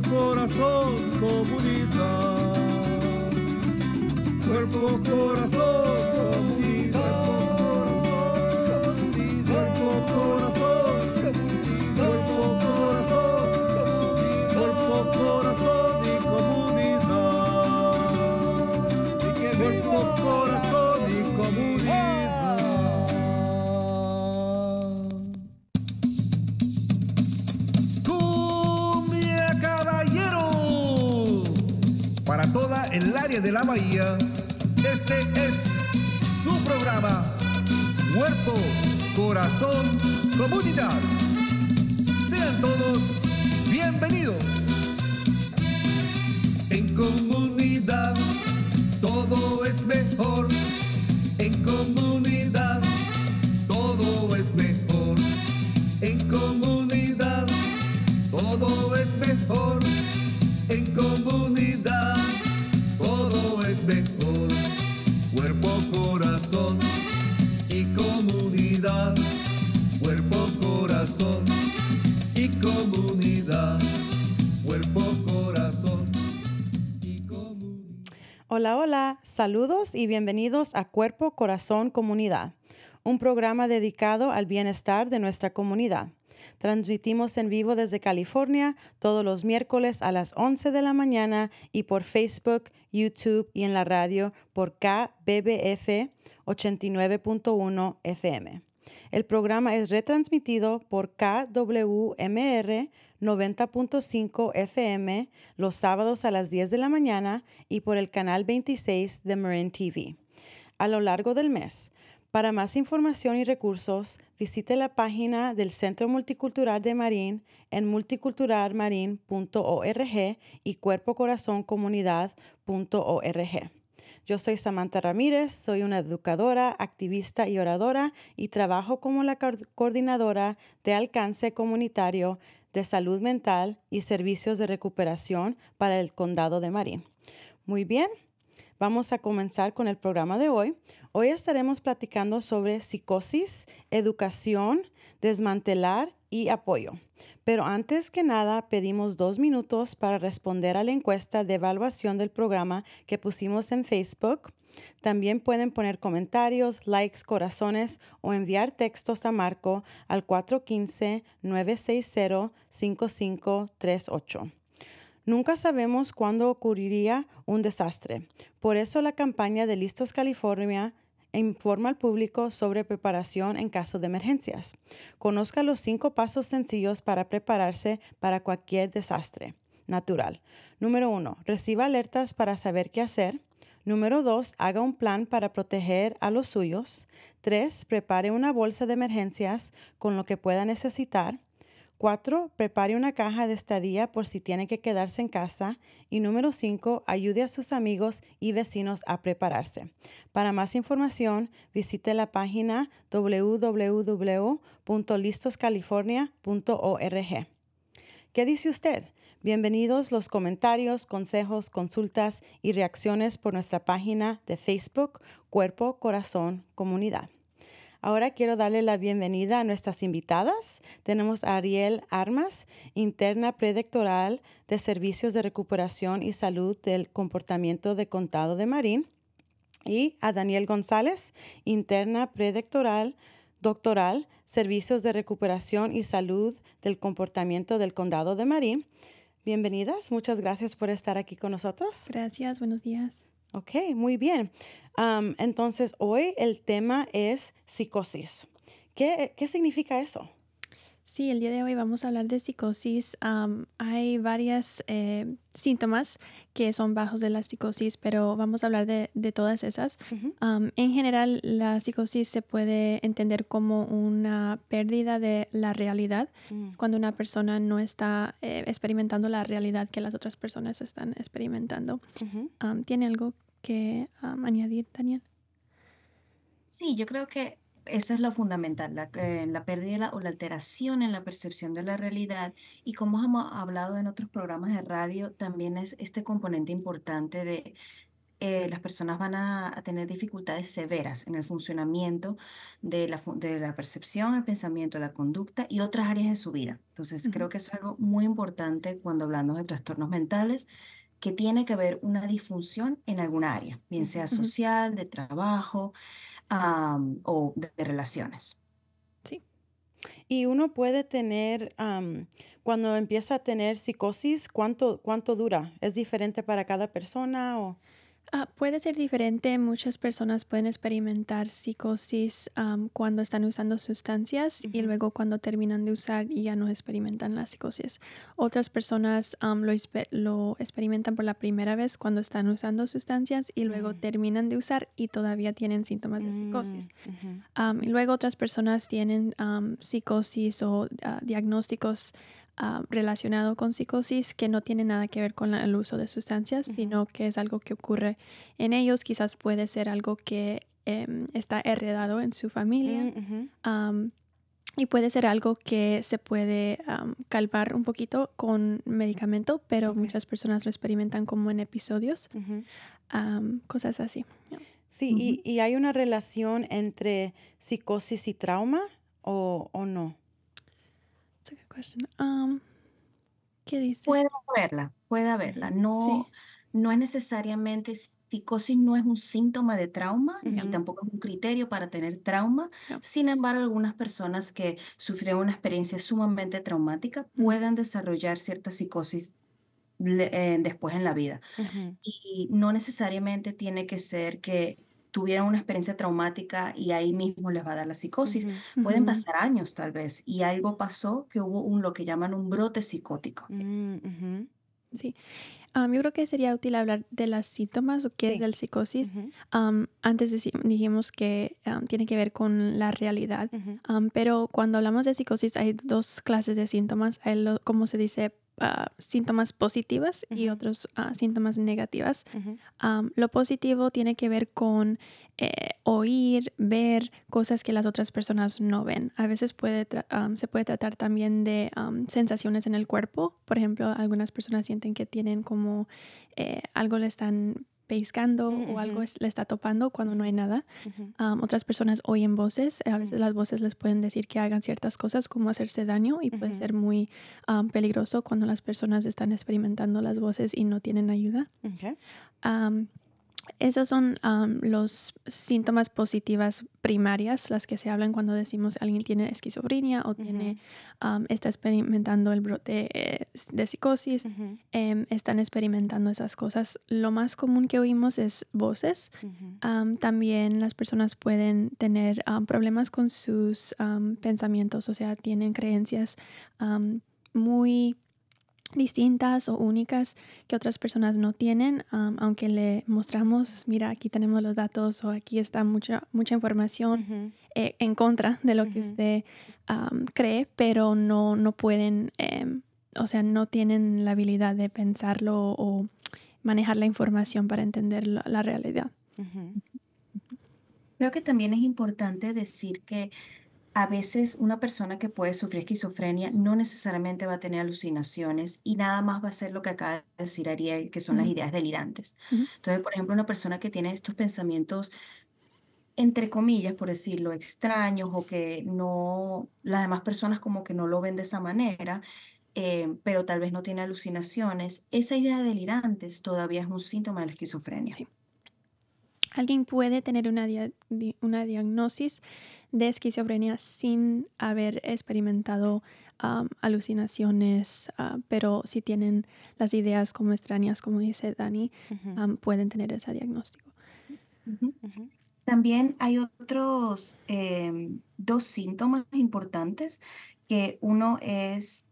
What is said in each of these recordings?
Corazón, comunidad. Cuerpo, corazón, Toda el área de la bahía, este es su programa. Cuerpo, corazón, comunidad. Hola, hola, saludos y bienvenidos a Cuerpo, Corazón, Comunidad, un programa dedicado al bienestar de nuestra comunidad. Transmitimos en vivo desde California todos los miércoles a las 11 de la mañana y por Facebook, YouTube y en la radio por KBBF 89.1 FM. El programa es retransmitido por KWMR 90.5 FM los sábados a las 10 de la mañana y por el canal 26 de Marin TV. A lo largo del mes, para más información y recursos, visite la página del Centro Multicultural de Marín en multiculturalmarin.org y cuerpocorazoncomunidad.org. Yo soy Samantha Ramírez, soy una educadora, activista y oradora y trabajo como la co- coordinadora de alcance comunitario de salud mental y servicios de recuperación para el condado de Marín. Muy bien, Vamos a comenzar con el programa de hoy. Hoy estaremos platicando sobre psicosis, educación, desmantelar y apoyo. Pero antes que nada, pedimos dos minutos para responder a la encuesta de evaluación del programa que pusimos en Facebook. También pueden poner comentarios, likes, corazones o enviar textos a Marco al 415-960-5538. Nunca sabemos cuándo ocurriría un desastre. Por eso la campaña de Listos California informa al público sobre preparación en caso de emergencias. Conozca los cinco pasos sencillos para prepararse para cualquier desastre natural. Número uno, reciba alertas para saber qué hacer. Número dos, haga un plan para proteger a los suyos. Tres, prepare una bolsa de emergencias con lo que pueda necesitar. 4. Prepare una caja de estadía por si tiene que quedarse en casa. Y número 5. Ayude a sus amigos y vecinos a prepararse. Para más información, visite la página www.listoscalifornia.org. ¿Qué dice usted? Bienvenidos los comentarios, consejos, consultas y reacciones por nuestra página de Facebook Cuerpo, Corazón, Comunidad. Ahora quiero darle la bienvenida a nuestras invitadas. Tenemos a Ariel Armas, interna predoctoral de Servicios de Recuperación y Salud del Comportamiento de Condado de Marín, y a Daniel González, interna predoctoral doctoral, Servicios de Recuperación y Salud del Comportamiento del Condado de Marín. Bienvenidas, muchas gracias por estar aquí con nosotros. Gracias, buenos días. Ok, muy bien. Entonces, hoy el tema es psicosis. ¿Qué, qué significa eso? Sí, el día de hoy vamos a hablar de psicosis. Hay varias eh, síntomas que son bajos de la psicosis, pero vamos a hablar de, de todas esas. En general, la psicosis se puede entender como una pérdida de la realidad. mm. Es cuando una persona no está eh, experimentando la realidad que las otras personas están experimentando. ¿Tiene algo que añadir, Daniel? Sí, yo creo que eso es lo fundamental, la, eh, la pérdida o la alteración en la percepción de la realidad. Y como hemos hablado en otros programas de radio, también es este componente importante de eh, las personas van a, a tener dificultades severas en el funcionamiento de la, de la percepción, el pensamiento, la conducta y otras áreas de su vida. Entonces, creo que eso es algo muy importante cuando hablamos de trastornos mentales, que tiene que haber una disfunción en alguna área, bien sea social, de trabajo am, o de, relaciones. Sí. Y uno puede tener, am, cuando empieza a tener psicosis, ¿cuánto, cuánto dura? ¿Es diferente para cada persona o? Ah, puede ser diferente. Muchas personas pueden experimentar psicosis am, cuando están usando sustancias y luego cuando terminan de usar y ya no experimentan la psicosis. Otras personas lo, experimentan por la primera vez cuando están usando sustancias y luego mm, terminan de usar y todavía tienen síntomas de psicosis. Am, y luego otras personas tienen psicosis o ah, diagnósticos ah, relacionados con psicosis que no tienen nada que ver con la- el uso de sustancias, sino que es algo que ocurre en ellos. Quizás puede ser algo que em, está heredado en su familia. mm, y puede ser algo que se puede am, calmar un poquito con medicamento, pero muchas personas lo experimentan como en episodios, cosas así. Yeah. Sí, y, y hay una relación entre psicosis y trauma o, o no? Question. Um, ¿Qué dice? Puede haberla, puede. Sí. No, no es necesariamente psicosis, no es un síntoma de trauma y Ujú, tampoco es un criterio para tener trauma. Sin embargo, algunas personas que sufrieron una experiencia sumamente traumática pueden desarrollar cierta psicosis le- eh, después en la vida. Y no necesariamente tiene que ser que tuvieron una experiencia traumática y ahí mismo les va a dar la psicosis. Pueden pasar años tal vez y algo pasó que hubo un lo que llaman un brote psicótico. mm, Sí. Um, yo creo que sería útil hablar de las síntomas o qué es el psicosis. Um, antes dijimos que um, tiene que ver con la realidad, Um, pero cuando hablamos de psicosis hay dos clases de síntomas. Hay lo, como se dice, ah, síntomas positivas y otros ah, síntomas negativas. Um, lo positivo tiene que ver con eh, oír, ver cosas que las otras personas no ven. A veces puede um, se puede tratar también de um, sensaciones en el cuerpo. Por ejemplo, algunas personas sienten que tienen como eh, algo le están pescando mm, o algo es- le está topando cuando no hay nada. ujú, Um, otras personas oyen voces. A veces las voces les pueden decir que hagan ciertas cosas como hacerse daño y puede ser muy um, peligroso cuando las personas están experimentando las voces y no tienen ayuda. ok, Am, esos son am, los síntomas positivas primarias, las que se hablan cuando decimos alguien tiene esquizofrenia o tiene, am, está experimentando el brote eh, de psicosis, em, están experimentando esas cosas. Lo más común que oímos es voces. también las personas pueden tener problemas con sus am, pensamientos, o sea, tienen creencias muy distintas o únicas que otras personas no tienen, aunque le mostramos, mira, aquí tenemos los datos o aquí está mucha, mucha información eh, en contra de lo que usted cree, pero no, no pueden, em, o sea, no tienen la habilidad de pensarlo o manejar la información para entender la, la realidad. Creo que también es importante decir que a veces una persona que puede sufrir esquizofrenia no necesariamente va a tener alucinaciones y nada más va a ser lo que acaba de decir Ariel, que son las ideas delirantes. ujú, Entonces, por ejemplo, una persona que tiene estos pensamientos, entre comillas, por decirlo, extraños o que no, las demás personas como que no lo ven de esa manera, eh, pero tal vez no tiene alucinaciones, esa idea de delirantes todavía es un síntoma de la esquizofrenia. Sí. Alguien puede tener una, dia- una diagnosis de esquizofrenia sin haber experimentado alucinaciones, ah, pero si tienen las ideas como extrañas, como dice Dani, pueden tener ese diagnóstico. También hay otros em, dos síntomas importantes que uno es,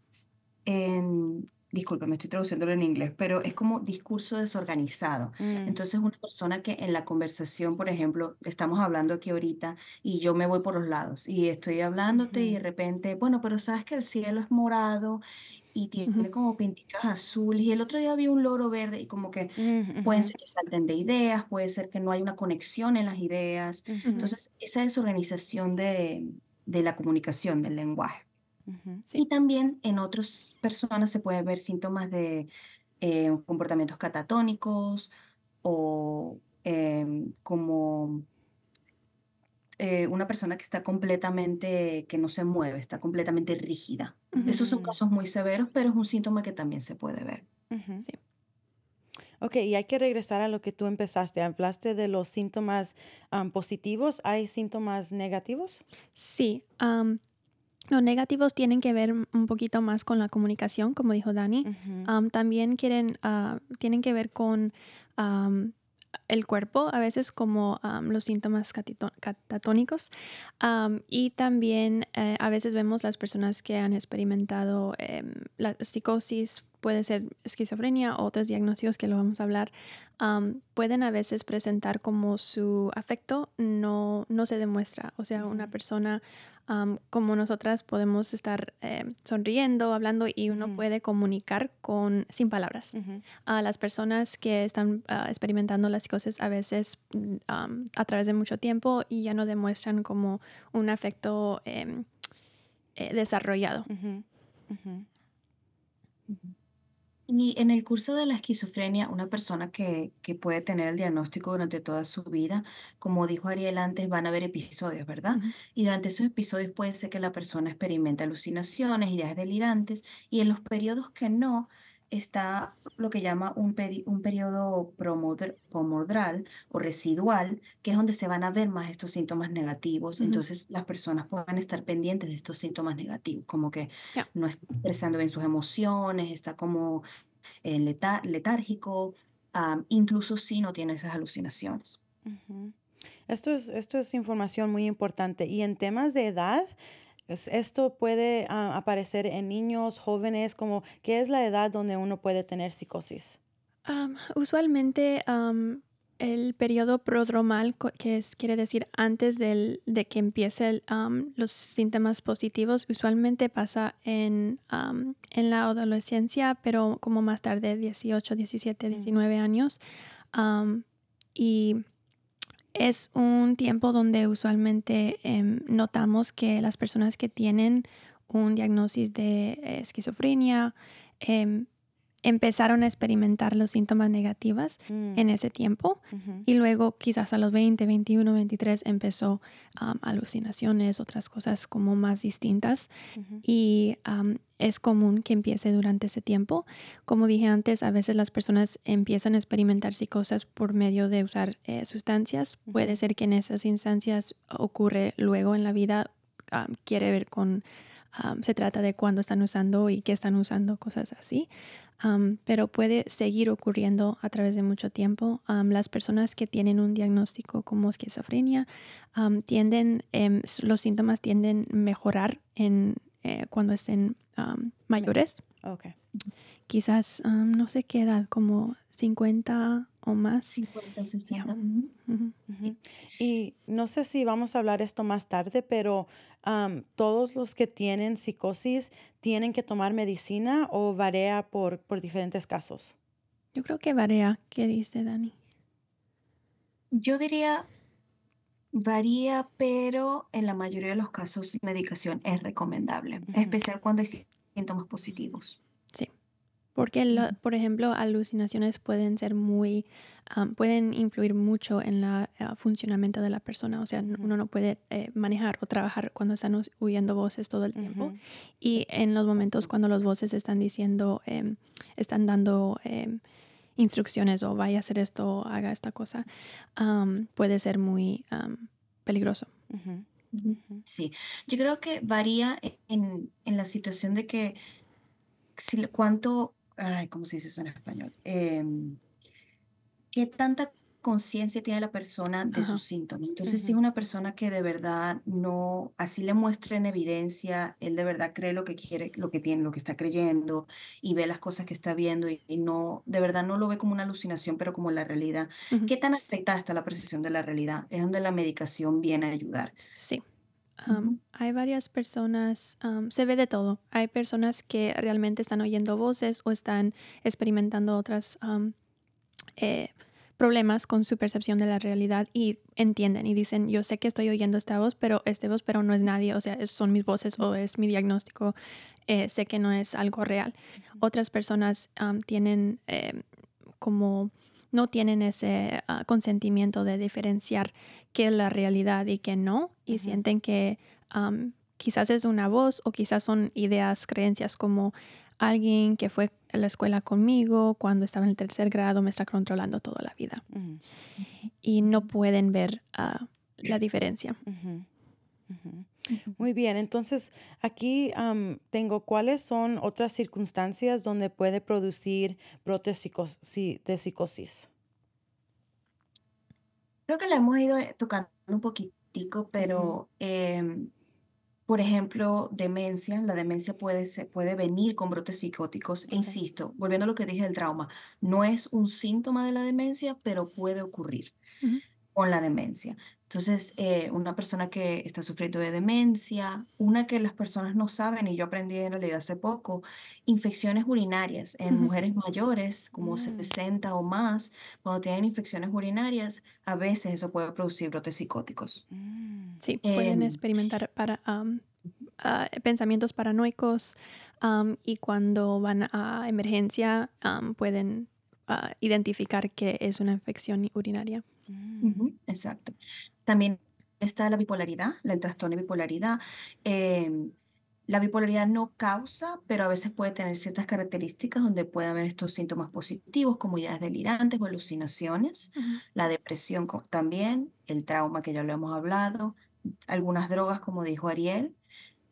en, disculpa, me estoy traduciéndolo en inglés, pero es como discurso desorganizado. Mm, Entonces, una persona que en la conversación, por ejemplo, estamos hablando aquí ahorita y yo me voy por los lados y estoy hablándote y de repente, bueno, pero sabes que el cielo es morado y tiene como pinticas azules y el otro día vi un loro verde y como que mm, pueden ujú, ser que salten de ideas, puede ser que no hay una conexión en las ideas. ujú, ujú, Entonces, esa desorganización de, de la comunicación, del lenguaje. Ujú, Sí. Y también en otras personas se pueden ver síntomas de eh, comportamientos catatónicos o em, como eh, una persona que está completamente, que no se mueve, está completamente rígida. Ujú, Esos son casos muy severos, pero es un síntoma que también se puede ver. ujú. Sí. Ok, y hay que regresar a lo que tú empezaste. Hablaste de los síntomas am, positivos. ¿Hay síntomas negativos? Sí, am, los negativos tienen que ver un poquito más con la comunicación, como dijo Dani. También quieren, ah, tienen que ver con el cuerpo, a veces como los síntomas catatónicos. Y también eh, a veces vemos las personas que han experimentado em, la psicosis, puede ser esquizofrenia o otros diagnósticos que lo vamos a hablar, pueden a veces presentar como su afecto no, no se demuestra. O sea, una persona como nosotras podemos estar em, sonriendo, hablando y uno puede comunicar con, sin palabras. A las personas que están ah, experimentando la psicosis a veces mm, a través de mucho tiempo y ya no demuestran como un afecto em, eh, desarrollado. Y en el curso de la esquizofrenia, una persona que, que puede tener el diagnóstico durante toda su vida, como dijo Ariel antes, van a haber episodios, ¿verdad? Y durante esos episodios puede ser que la persona experimente alucinaciones, ideas delirantes, y en los periodos que no, está lo que llama un, peri- un periodo promodr- promodral o residual, que es donde se van a ver más estos síntomas negativos. ujú, Entonces, las personas pueden estar pendientes de estos síntomas negativos, como que ya, no está expresando bien sus emociones, está como eh, letárgico, am, incluso si no tiene esas alucinaciones. ujú. Esto es, esto es información muy importante. Y en temas de edad, esto puede ah, aparecer en niños, jóvenes, como ¿qué es la edad donde uno puede tener psicosis? Usualmente el periodo prodromal, que es, quiere decir antes del- de que empiecen los síntomas positivos, usualmente pasa en, en la adolescencia, pero como más tarde, 18, 17, Mm, 19 años. Y es un tiempo donde usualmente em, notamos que las personas que tienen un diagnóstico de eh, esquizofrenia em, empezaron a experimentar los síntomas negativos mm, en ese tiempo y luego quizás a los 20, 21, 23 empezó am, alucinaciones, otras cosas como más distintas y am, es común que empiece durante ese tiempo. Como dije antes, a veces las personas empiezan a experimentar psicosis por medio de usar eh, sustancias. Puede ser que en esas instancias ocurre luego en la vida, am, quiere ver con, am, se trata de cuándo están usando y qué están usando, cosas así. Am, pero puede seguir ocurriendo a través de mucho tiempo. Am, las personas que tienen un diagnóstico como esquizofrenia tienden, em, los síntomas tienden a mejorar en, eh, cuando estén mayores. ok. Quizás, no sé qué edad, como 50 o más. 50, Ya. 60. ujú. Ujú. Ujú. Y no sé si vamos a hablar esto más tarde, pero todos los que tienen psicosis tienen que tomar medicina o varía por, por diferentes casos. Yo creo que varía. ¿Qué dice Dani? Yo diría varía, pero en la mayoría de los casos medicación es recomendable, en Ujú, especial cuando hay sí- síntomas positivos. Porque, lo- por ejemplo, alucinaciones pueden ser muy, pueden influir mucho en el funcionamiento de la persona. O sea, uno no puede eh, manejar o trabajar cuando están oyendo voces todo el tiempo. Y Sí, en los momentos cuando las voces están diciendo, em, están dando em, instrucciones o vaya a hacer esto, haga esta cosa, puede ser muy peligroso. Sí, yo creo que varía en, en la situación de que si, cuánto, ay, ¿cómo se dice eso en español? Em, ¿qué tanta conciencia tiene la persona de Ajá. sus síntomas. Entonces, si es una persona que de verdad no, así le muestra en evidencia, él de verdad cree lo que quiere, lo que tiene, lo que está creyendo y ve las cosas que está viendo y, y no, de verdad no lo ve como una alucinación, pero como la realidad. ¿Qué tan afectada está la percepción de la realidad? Es donde la medicación viene a ayudar. Sí. Ujú. hay varias personas, am, se ve de todo. Hay personas que realmente están oyendo voces o están experimentando otras am, eh, problemas con su percepción de la realidad y entienden y dicen, yo sé que estoy oyendo esta voz, pero este voz, pero no es nadie, o sea, es- son mis voces o es mi diagnóstico, eh, sé que no es algo real. Otras personas tienen eh, como, no tienen ese ah, consentimiento de diferenciar qué es la realidad y qué no, y sienten que quizás es una voz o quizás son ideas, creencias como alguien que fue a la escuela conmigo cuando estaba en el tercer grado me está controlando toda la vida. Y no pueden ver ah, la diferencia. Muy bien, entonces aquí am, tengo cuáles son otras circunstancias donde puede producir brotes de psicosis. Creo que la hemos ido eh, tocando un poquitico, pero em, por ejemplo, demencia, la demencia puede, se- puede venir con brotes psicóticos. E insisto, volviendo a lo que dije del trauma, no es un síntoma de la demencia, pero puede ocurrir con la demencia. Entonces, eh, una persona que está sufriendo de demencia, una que las personas no saben, y yo aprendí en realidad hace poco, infecciones urinarias en mujeres mayores, como Mm. 60 o más, cuando tienen infecciones urinarias, a veces eso puede producir brotes psicóticos. Mm. Sí, pueden Em, experimentar para, am, ah, pensamientos paranoicos am, y cuando van a emergencia am, pueden ah, identificar que es una infección urinaria. Mm. Exacto. También está la bipolaridad, la- el trastorno de bipolaridad. Em, la bipolaridad no causa, pero a veces puede tener ciertas características donde puede haber estos síntomas positivos como ideas delirantes o alucinaciones. La depresión también, el trauma que ya lo hemos hablado, algunas drogas como dijo Ariel.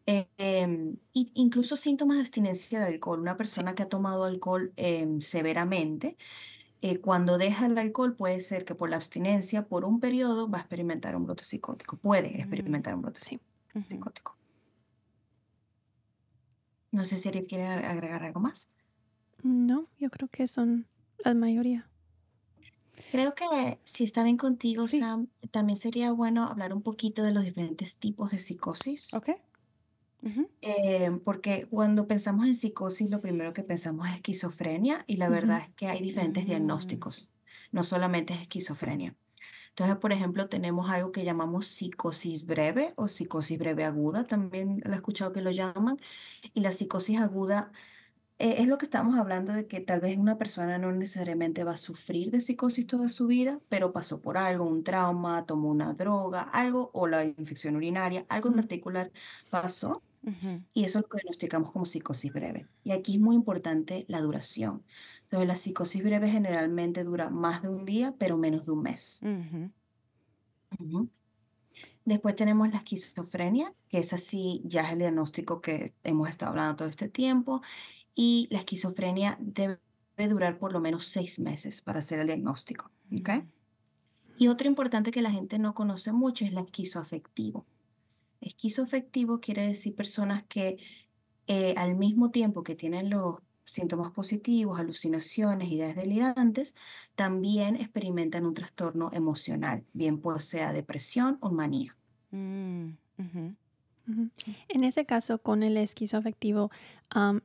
eh, em, incluso síntomas de abstinencia de alcohol. Una persona que ha tomado alcohol em, severamente eh, cuando deja el alcohol puede ser que por la abstinencia, por un periodo, va a experimentar un brote psicótico. Puede Mm. experimentar un brote psicótico. No sé si Ariel quiere ag- agregar algo más. No, yo creo que son la mayoría. Creo que si está bien contigo, Sí. Sam, también sería bueno hablar un poquito de los diferentes tipos de psicosis. Ok. Ujú. Eh, porque cuando pensamos en psicosis, lo primero que pensamos es esquizofrenia y la Ujú. verdad es que hay diferentes Mm. diagnósticos, no solamente es esquizofrenia. Entonces, por ejemplo, tenemos algo que llamamos psicosis breve o psicosis breve aguda, también lo he escuchado que lo llaman, y la psicosis aguda eh, es lo que estamos hablando de que tal vez una persona no necesariamente va a sufrir de psicosis toda su vida, pero pasó por algo, un trauma, tomó una droga, algo, o la infección urinaria, algo en particular pasó Ujú. y eso lo diagnosticamos como psicosis breve. Y aquí es muy importante la duración. Entonces, la psicosis breve generalmente dura más de un día, pero menos de un mes. Ujú. Ujú. Después tenemos la esquizofrenia, que es así, ya es el diagnóstico que hemos estado hablando todo este tiempo. Y la esquizofrenia debe durar por lo menos seis meses para hacer el diagnóstico. ¿ok? Mm. Y otro importante que la gente no conoce mucho es la esquizoafectivo. Esquizoafectivo quiere decir personas que eh, al mismo tiempo que tienen los síntomas positivos, alucinaciones, ideas delirantes, también experimentan un trastorno emocional, bien pues sea depresión o manía. Mm. En ese caso, con el esquizoafectivo,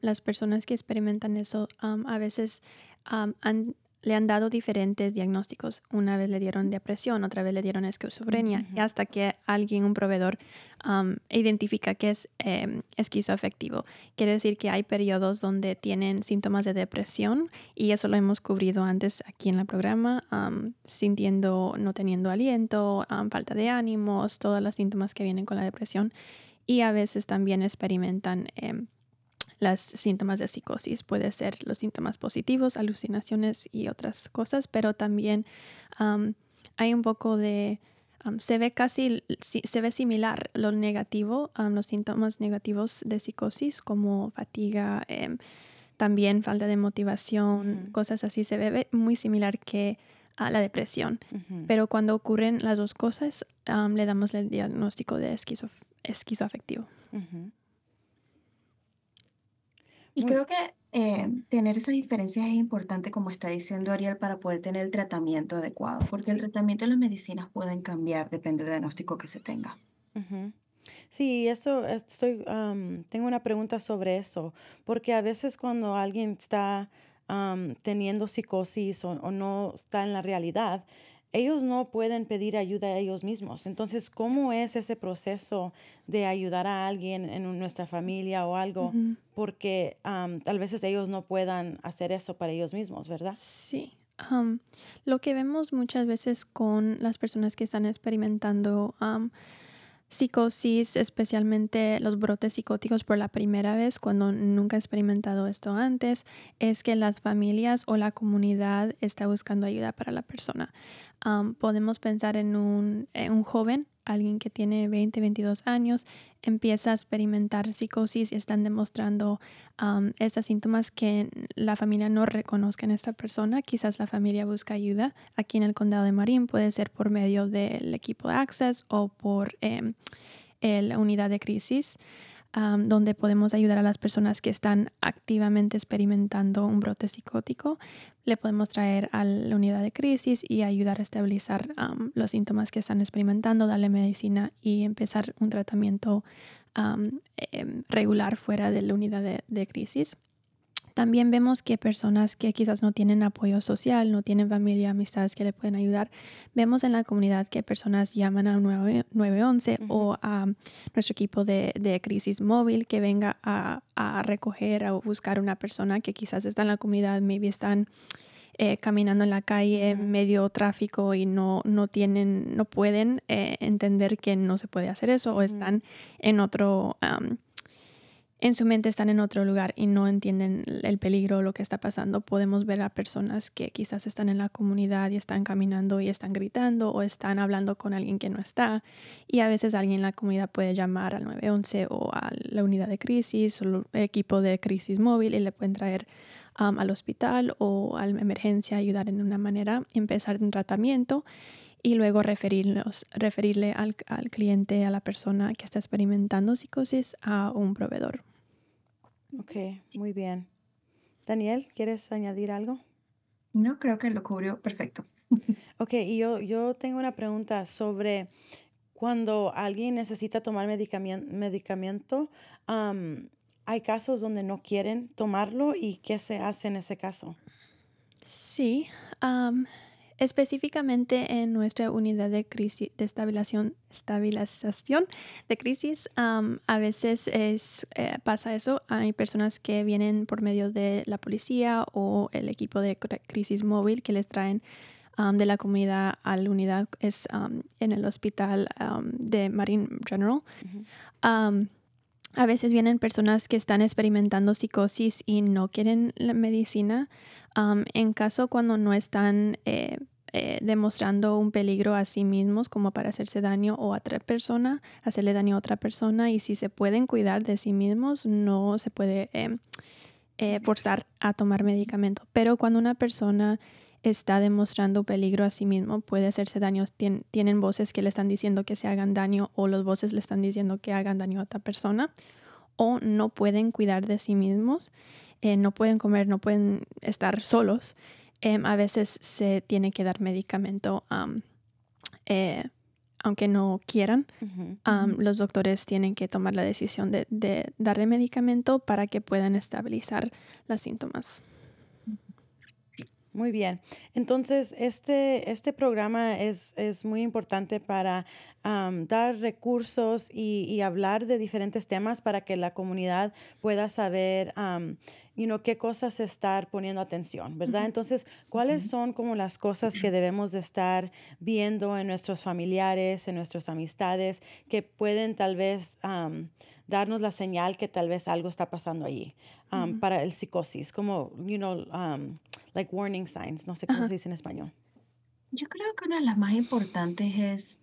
las personas que experimentan eso a veces han- le han dado diferentes diagnósticos. Una vez le dieron depresión, otra vez le dieron esquizofrenia, y hasta que alguien, un proveedor, identifica que es em, esquizoafectivo. Quiere decir que hay periodos donde tienen síntomas de depresión, y eso lo hemos cubrido antes aquí en el programa, am, sintiendo, no teniendo aliento, falta de ánimos, todos los síntomas que vienen con la depresión y a veces también experimentan em, los síntomas de psicosis. Puede ser los síntomas positivos, alucinaciones y otras cosas, pero también am, hay un poco de... am, se ve casi, si- se ve similar lo negativo, am, los síntomas negativos de psicosis como fatiga, em, también falta de motivación, cosas así. Se ve muy similar que a la depresión. Pero cuando ocurren las dos cosas, am, le damos el diagnóstico de esquizo- esquizoafectivo. Y creo que eh, tener esas diferencias es importante, como está diciendo Ariel, para poder tener el tratamiento adecuado, porque el tratamiento y las medicinas pueden cambiar, depende del diagnóstico que se tenga. Ujú. Sí, eso estoy, am, tengo una pregunta sobre eso, porque a veces cuando alguien está am, teniendo psicosis o, o no está en la realidad, ellos no pueden pedir ayuda a ellos mismos. Entonces, ¿cómo es ese proceso de ayudar a alguien en nuestra familia o algo? Porque am, tal veces ellos no puedan hacer eso para ellos mismos, ¿verdad? Sí. lo que vemos muchas veces con las personas que están experimentando psicosis, especialmente los brotes psicóticos por la primera vez, cuando nunca ha experimentado esto antes, es que las familias o la comunidad está buscando ayuda para la persona. Am, podemos pensar en un, un joven, alguien que tiene 20, 22 años, empieza a experimentar psicosis y están demostrando am, estos síntomas que la familia no reconozca en esta persona. Quizás la familia busca ayuda. Aquí en el condado de Marín puede ser por medio del equipo de Access o por em, la unidad de crisis, donde podemos ayudar a las personas que están activamente experimentando un brote psicótico. Le podemos traer a la unidad de crisis y ayudar a estabilizar los síntomas que están experimentando, darle medicina y empezar un tratamiento am, em, regular fuera de la unidad de, de crisis. También vemos que personas que quizás no tienen apoyo social, no tienen familia, amistades que le pueden ayudar, vemos en la comunidad que personas llaman al 9- 911 o a nuestro equipo de, de crisis móvil que venga a, a recoger o buscar una persona que quizás está en la comunidad, maybe están eh, caminando en la calle, medio tráfico y no, no tienen, no pueden eh, entender que no se puede hacer eso o están en otro, am, en su mente están en otro lugar y no entienden el peligro lo que está pasando. Podemos ver a personas que quizás están en la comunidad y están caminando y están gritando o están hablando con alguien que no está. Y a veces alguien en la comunidad puede llamar al 911 o a la unidad de crisis o el equipo de crisis móvil y le pueden traer um, al hospital o a la emergencia, ayudar en una manera, empezar un tratamiento y luego referirlos, referirle al cliente, a la persona que está experimentando psicosis, a un proveedor. Ok, muy bien. Daniel, ¿quieres añadir algo? No, creo que lo cubrió perfecto. Ok, y yo, yo tengo una pregunta sobre cuando alguien necesita tomar medicamien- medicamento, am, hay casos donde no quieren tomarlo y ¿qué se hace en ese caso? Sí, am, específicamente en nuestra unidad de crisis de estabilización, estabilización de crisis, am, a veces es, eh, pasa eso. Hay personas que vienen por medio de la policía o el equipo de cr- crisis móvil que les traen am, de la comunidad a la unidad es am, en el hospital de Marine General. A veces vienen personas que están experimentando psicosis y no quieren la medicina. Am, en caso cuando no están eh, eh, demostrando un peligro a sí mismos como para hacerse daño o a otra persona, hacerle daño a otra persona y si se pueden cuidar de sí mismos, no se puede eh, eh, forzar a tomar medicamento. Pero cuando una persona está demostrando peligro a sí mismo, puede hacerse daño. Tien- tienen voces que le están diciendo que se hagan daño o los voces le están diciendo que hagan daño a otra persona o no pueden cuidar de sí mismos, eh, no pueden comer, no pueden estar solos. Em, a veces se tiene que dar medicamento am, eh, aunque no quieran. Am, los doctores tienen que tomar la decisión de, de darle medicamento para que puedan estabilizar los síntomas. Muy bien. Entonces, este, este programa es, es muy importante para dar recursos y, y hablar de diferentes temas para que la comunidad pueda saber, am, you know, qué cosas estar poniendo atención, ¿verdad? Entonces, ¿cuáles son como las cosas que debemos de estar viendo en nuestros familiares, en nuestras amistades, que pueden tal vez am, darnos la señal que tal vez algo está pasando allí um, para el psicosis, como, you know, um, like warning signs, no sé cómo Ajá. se dice en español. Yo creo que una de las más importantes es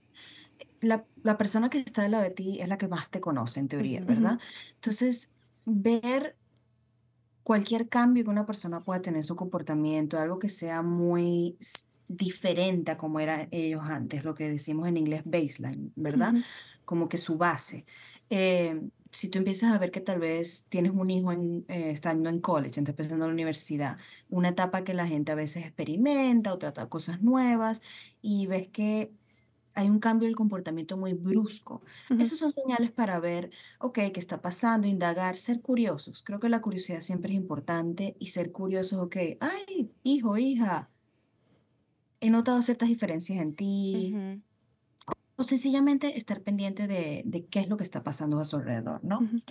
la, la persona que está al lado de ti es la que más te conoce en teoría. ¿verdad? Entonces, ver cualquier cambio que una persona pueda tener en su comportamiento, algo que sea muy, diferente a como eran ellos antes, lo que decimos en inglés baseline, ¿verdad? Ujú. Como que su base. Eh, si tú empiezas a ver que tal vez tienes un hijo en, eh, estando en college, entonces empezando la universidad, una etapa que la gente a veces experimenta o trata cosas nuevas y ves que hay un cambio del comportamiento muy brusco. Ujú. Esos son señales para ver, ok, qué está pasando, indagar, ser curiosos. Creo que la curiosidad siempre es importante y ser curiosos, ok, ay, hijo, hija, he notado ciertas diferencias en ti, o sencillamente estar pendiente de, de qué es lo que está pasando a su alrededor, ¿no? Ujú.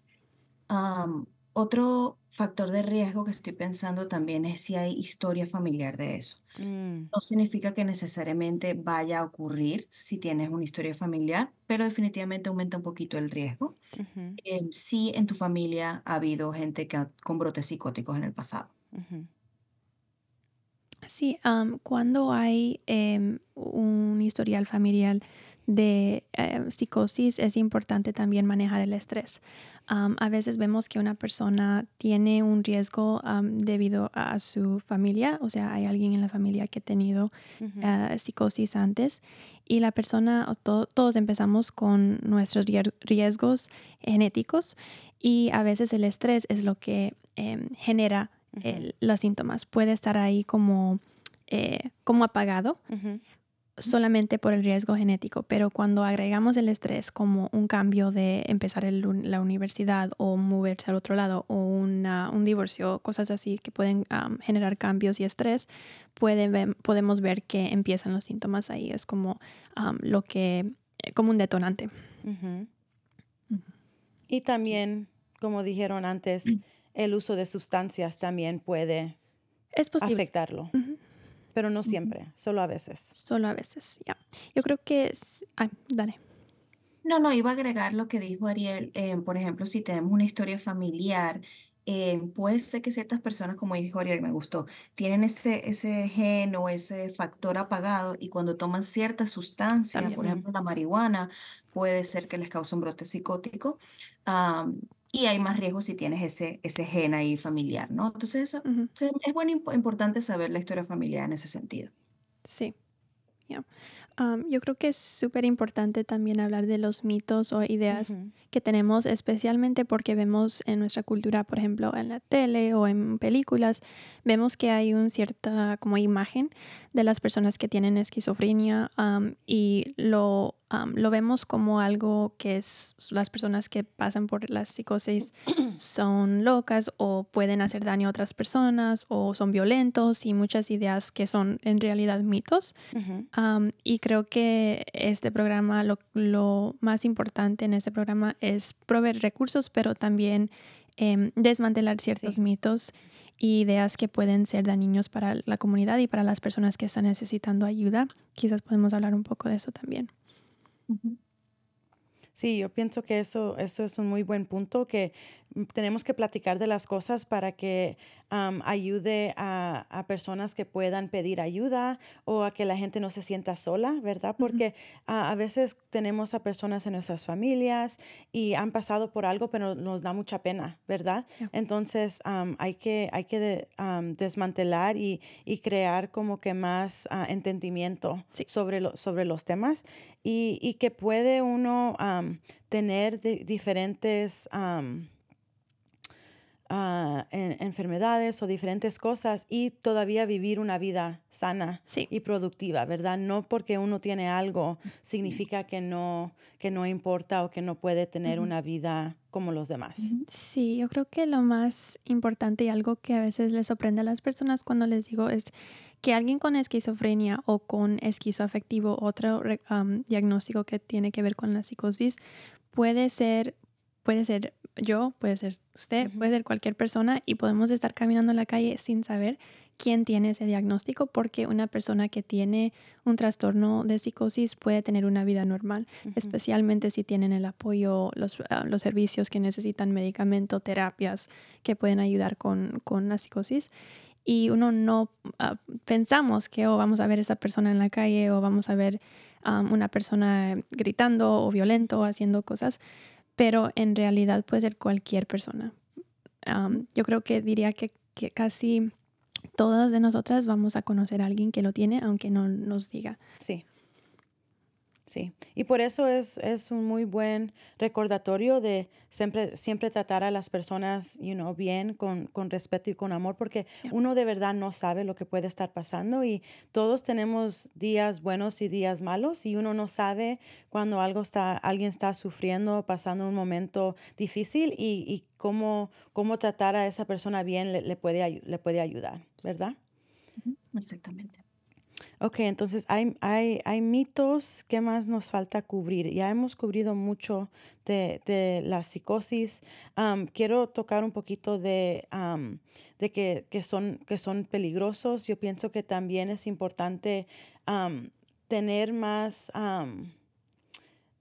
Am, otro factor de riesgo que estoy pensando también es si hay historia familiar de eso. mm, No significa que necesariamente vaya a ocurrir si tienes una historia familiar, pero definitivamente aumenta un poquito el riesgo. ujú, Em, si en tu familia ha habido gente que ha- con brotes psicóticos en el pasado. ujú, Sí, am, cuando hay em, un historial familiar de eh, psicosis, es importante también manejar el estrés. A veces vemos que una persona tiene un riesgo debido a su familia, o sea, hay alguien en la familia que ha tenido eh, psicosis antes y la persona, o to- todos empezamos con nuestros riesgos genéticos y a veces el estrés es lo que em, genera el- los síntomas. Puede estar ahí como, eh, como apagado solamente por el riesgo genético, pero cuando agregamos el estrés como un cambio de empezar el la universidad o moverse al otro lado o una- un divorcio, cosas así que pueden generar cambios y estrés, pueden ver- podemos ver que empiezan los síntomas ahí. Es como am, lo que, eh, como un detonante. Y también, como dijeron antes, el uso de sustancias también puede Es posible. afectarlo. Pero no siempre, solo a veces. Solo a veces, ya. Yo creo que es... Ay, dale. No, no, iba a agregar lo que dijo Ariel. eh, por ejemplo, si tenemos una historia familiar, eh, puede ser que ciertas personas, como dijo Ariel, me gustó, tienen ese, ese gen o ese factor apagado y cuando toman cierta sustancia, También. por ejemplo, la marihuana, puede ser que les cause un brote psicótico. am, y hay más riesgo si tienes ese, ese gen ahí familiar, ¿no? Entonces, eso es bueno, impo- importante saber la historia familiar en ese sentido. Sí. ya. Am, yo creo que es súper importante también hablar de los mitos o ideas Ujú, que tenemos, especialmente porque vemos en nuestra cultura, por ejemplo, en la tele o en películas, vemos que hay una cierta como imagen de las personas que tienen esquizofrenia am, y lo, am, lo vemos como algo que es las personas que pasan por la psicosis son locas o pueden hacer daño a otras personas o son violentos y muchas ideas que son en realidad mitos. ujú, Am, y creo que este programa, lo, lo más importante en este programa es proveer recursos, pero también em, desmantelar ciertos Sí. mitos y ideas que pueden ser dañinos para la comunidad y para las personas que están necesitando ayuda. Quizás podemos hablar un poco de eso también. Sí, yo pienso que eso, eso es un muy buen punto, que tenemos que platicar de las cosas para que am, ayude a, a personas que puedan pedir ayuda o a que la gente no se sienta sola, ¿verdad? Porque ah, a veces tenemos a personas en nuestras familias y han pasado por algo, pero nos da mucha pena, ¿verdad? Entonces am, hay que, hay que de- desmantelar y, y crear como que más ah, entendimiento Sí. sobre, lo- sobre los temas y, y que puede uno am, tener di- diferentes am, ah, en- enfermedades o diferentes cosas y todavía vivir una vida sana Sí. y productiva, ¿verdad? No porque uno tiene algo significa que no, que no importa o que no puede tener una vida como los demás. Sí, yo creo que lo más importante y algo que a veces les sorprende a las personas cuando les digo es que alguien con esquizofrenia o con esquizoafectivo, otro diagnóstico que tiene que ver con la psicosis, puede ser, puede ser yo, puede ser usted, puede ser cualquier persona y podemos estar caminando en la calle sin saber quién tiene ese diagnóstico porque una persona que tiene un trastorno de psicosis puede tener una vida normal especialmente si tienen el apoyo, los, ah, los servicios que necesitan, medicamento, terapias que pueden ayudar con, con la psicosis. Y uno no ah, pensamos que oh, vamos a ver esa persona en la calle o vamos a ver ah, una persona gritando o violento o haciendo cosas, pero en realidad puede ser cualquier persona. Am, yo creo que diría que, que casi todas de nosotras vamos a conocer a alguien que lo tiene, aunque no nos diga. Sí. Sí, y por eso es, es un muy buen recordatorio de siempre, siempre tratar a las personas you know, bien, con, con respeto y con amor, porque Yeah. uno de verdad no sabe lo que puede estar pasando y todos tenemos días buenos y días malos y uno no sabe cuando algo está, alguien está sufriendo, pasando un momento difícil y, y cómo, cómo tratar a esa persona bien le, le puede, le puede ayudar, ¿verdad? Exactamente. Ok, entonces hay, hay, hay mitos que más nos falta cubrir. Ya hemos cubrido mucho de, de la psicosis. Am, quiero tocar un poquito de, am, de que, que son, que son peligrosos. Yo pienso que también es importante am, tener más,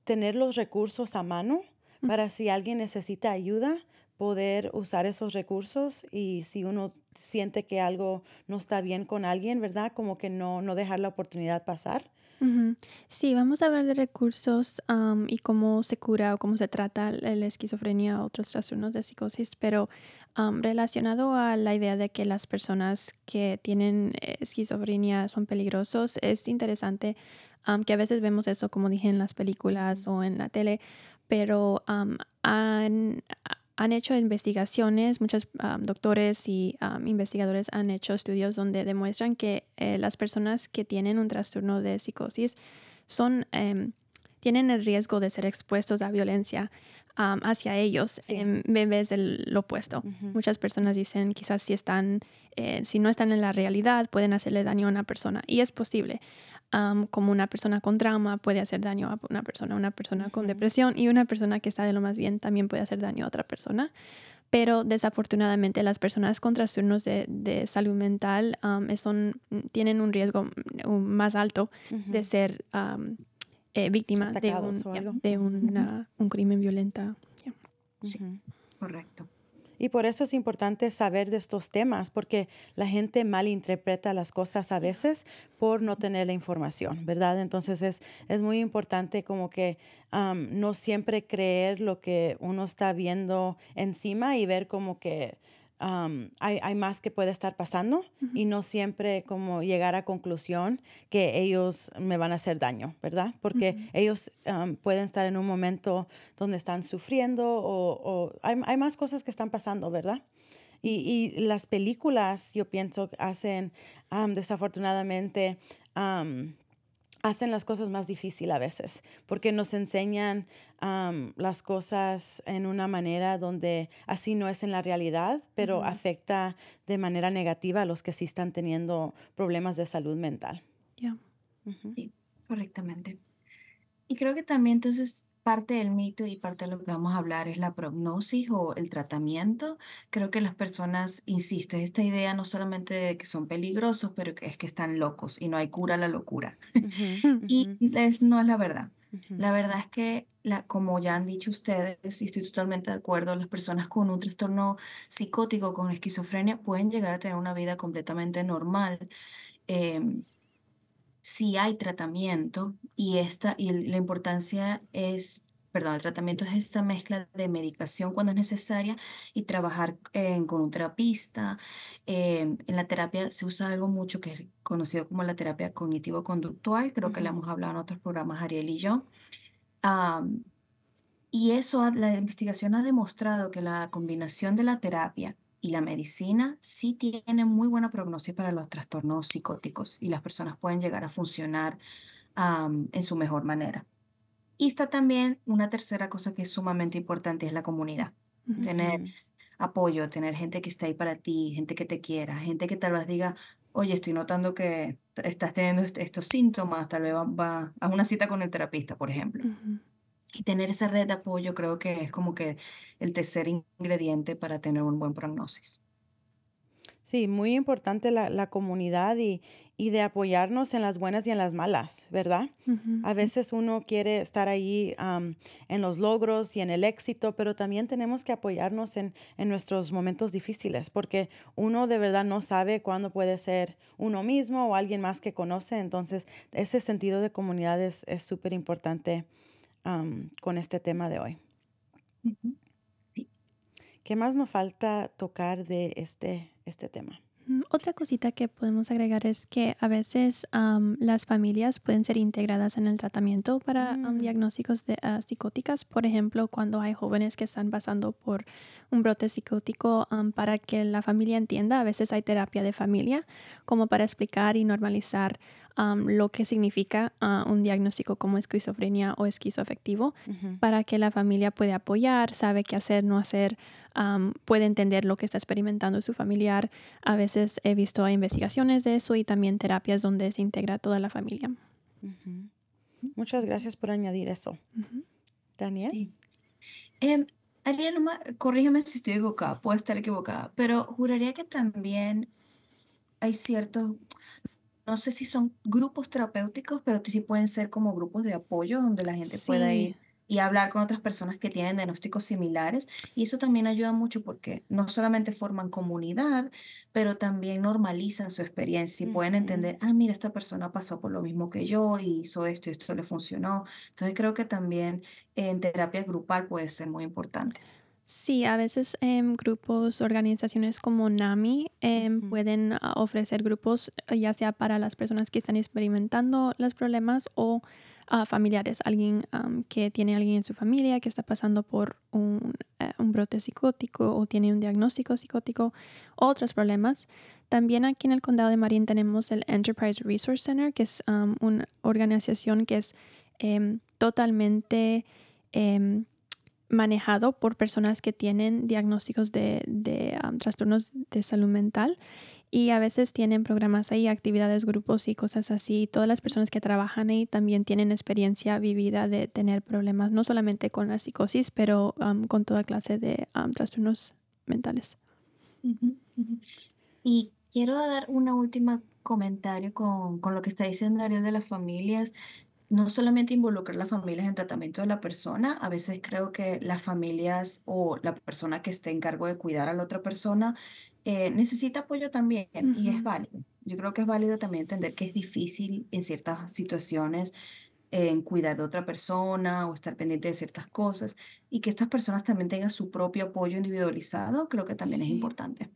tener los recursos a mano para si alguien necesita ayuda, poder usar esos recursos y si uno siente que algo no está bien con alguien, ¿verdad? Como que no, no dejar la oportunidad pasar. Ujú. Sí, vamos a hablar de recursos am, y cómo se cura o cómo se trata la esquizofrenia o otros trastornos de psicosis, pero am, relacionado a la idea de que las personas que tienen eh, esquizofrenia son peligrosos, es interesante am, que a veces vemos eso, como dije, en las películas o en la tele, pero han, han hecho investigaciones, muchos am, doctores y am, investigadores han hecho estudios donde demuestran que eh, las personas que tienen un trastorno de psicosis son, em, tienen el riesgo de ser expuestos a violencia am, hacia ellos Sí. en vez del opuesto. Ujú. Muchas personas dicen quizás si están, eh, si no están en la realidad, pueden hacerle daño a una persona y es posible. Am, como una persona con trauma puede hacer daño a una persona, una persona con depresión y una persona que está de lo más bien también puede hacer daño a otra persona. Pero desafortunadamente las personas con trastornos de, de salud mental am, son, tienen un riesgo mm, más alto de Ujú. ser am, eh, víctima de, Atacados un, o ya, algo. de una- un crimen violento. ya. Sí. Correcto. Y por eso es importante saber de estos temas, porque la gente malinterpreta las cosas a veces por no tener la información, ¿verdad? Entonces es, es muy importante como que no siempre creer lo que uno está viendo encima y ver como que am, hay, hay más que puede estar pasando y no siempre como llegar a conclusión que ellos me van a hacer daño, ¿verdad? Porque ellos am, pueden estar en un momento donde están sufriendo o, o hay, hay más cosas que están pasando, ¿verdad? Y, y las películas, yo pienso, hacen, am, desafortunadamente, am, hacen las cosas más difíciles a veces, porque nos enseñan am, las cosas en una manera donde así no es en la realidad, pero afecta de manera negativa a los que sí están teniendo problemas de salud mental. Ya. Sí, correctamente. Y creo que también entonces parte del mito y parte de lo que vamos a hablar es la prognosis o el tratamiento. Creo que las personas, insisto, es esta idea no solamente de que son peligrosos, pero que es que están locos y no hay cura a la locura. Y es- no es la verdad. La verdad es que, la, como ya han dicho ustedes, y estoy totalmente de acuerdo, las personas con un trastorno psicótico, con esquizofrenia, pueden llegar a tener una vida completamente normal. em, si hay tratamiento y esta y la importancia es, perdón, el tratamiento es esta mezcla de medicación cuando es necesaria y trabajar eh, con un terapista. Eh, en la terapia se usa algo mucho que es conocido como la terapia cognitivo-conductual, creo que le Ujú. hemos hablado en otros programas, Ariel y yo. Y eso, la investigación ha demostrado que la combinación de la terapia y la medicina sí tiene muy buena prognosis para los trastornos psicóticos y las personas pueden llegar a funcionar en su mejor manera. Y está también una tercera cosa que es sumamente importante, es la comunidad. Tener apoyo, tener gente que está ahí para ti, gente que te quiera, gente que tal vez diga, oye, estoy notando que estás teniendo est- estos síntomas, tal vez va, va a una cita con el terapista, por ejemplo. Ujú. Y tener esa red de apoyo creo que es como que el tercer ingrediente para tener un buen prognosis. Sí, muy importante la, la comunidad y, y de apoyarnos en las buenas y en las malas, ¿verdad? A veces uno quiere estar ahí en los logros y en el éxito, pero también tenemos que apoyarnos en, en nuestros momentos difíciles, porque uno de verdad no sabe cuándo puede ser uno mismo o alguien más que conoce. Entonces, ese sentido de comunidad es es súper importante am, con este tema de hoy. ¿Qué más nos falta tocar de este, este tema? Otra cosita que podemos agregar es que a veces am, las familias pueden ser integradas en el tratamiento para Mm. diagnósticos de ah, psicóticas. Por ejemplo, cuando hay jóvenes que están pasando por un brote psicótico, am, para que la familia entienda, a veces hay terapia de familia como para explicar y normalizar lo que significa ah, un diagnóstico como esquizofrenia o esquizoafectivo para que la familia pueda apoyar, sabe qué hacer, no hacer, am, puede entender lo que está experimentando su familiar. A veces he visto investigaciones de eso y también terapias donde se integra toda la familia. Muchas gracias por añadir eso. Daniel. Sí. Em, nomás, corrígeme si estoy equivocada, puedo estar equivocada, pero juraría que también hay ciertos, no sé si son grupos terapéuticos, pero sí pueden ser como grupos de apoyo donde la gente pueda Sí. ir y hablar con otras personas que tienen diagnósticos similares. Y eso también ayuda mucho porque no solamente forman comunidad, pero también normalizan su experiencia y pueden entender, ah, mira, esta persona pasó por lo mismo que yo y hizo esto y esto le funcionó. Entonces creo que también en terapia grupal puede ser muy importante. Sí, a veces em, grupos, organizaciones como NAMI em, pueden ah, ofrecer grupos eh, ya sea para las personas que están experimentando los problemas o familiares, alguien am, que tiene alguien en su familia que está pasando por un, un brote psicótico o tiene un diagnóstico psicótico otros problemas. También aquí en el condado de Marin tenemos el Enterprise Resource Center, que es una organización que es em, totalmente... em, manejado por personas que tienen diagnósticos de, um, trastornos de salud mental y a veces tienen programas ahí, actividades, grupos y cosas así. Todas las personas que trabajan ahí también tienen experiencia vivida de tener problemas, no solamente con la psicosis, pero um, con toda clase de um, trastornos mentales. Y quiero dar una última comentario con, con lo que está diciendo Ariel de las familias. No solamente involucrar las familias en tratamiento de la persona, a veces creo que las familias o la persona que esté en cargo de cuidar a la otra persona eh, necesita apoyo también y es válido. Yo creo que es válido también entender que es difícil en ciertas situaciones en cuidar de otra persona o estar pendiente de ciertas cosas y que estas personas también tengan su propio apoyo individualizado, creo que también es importante.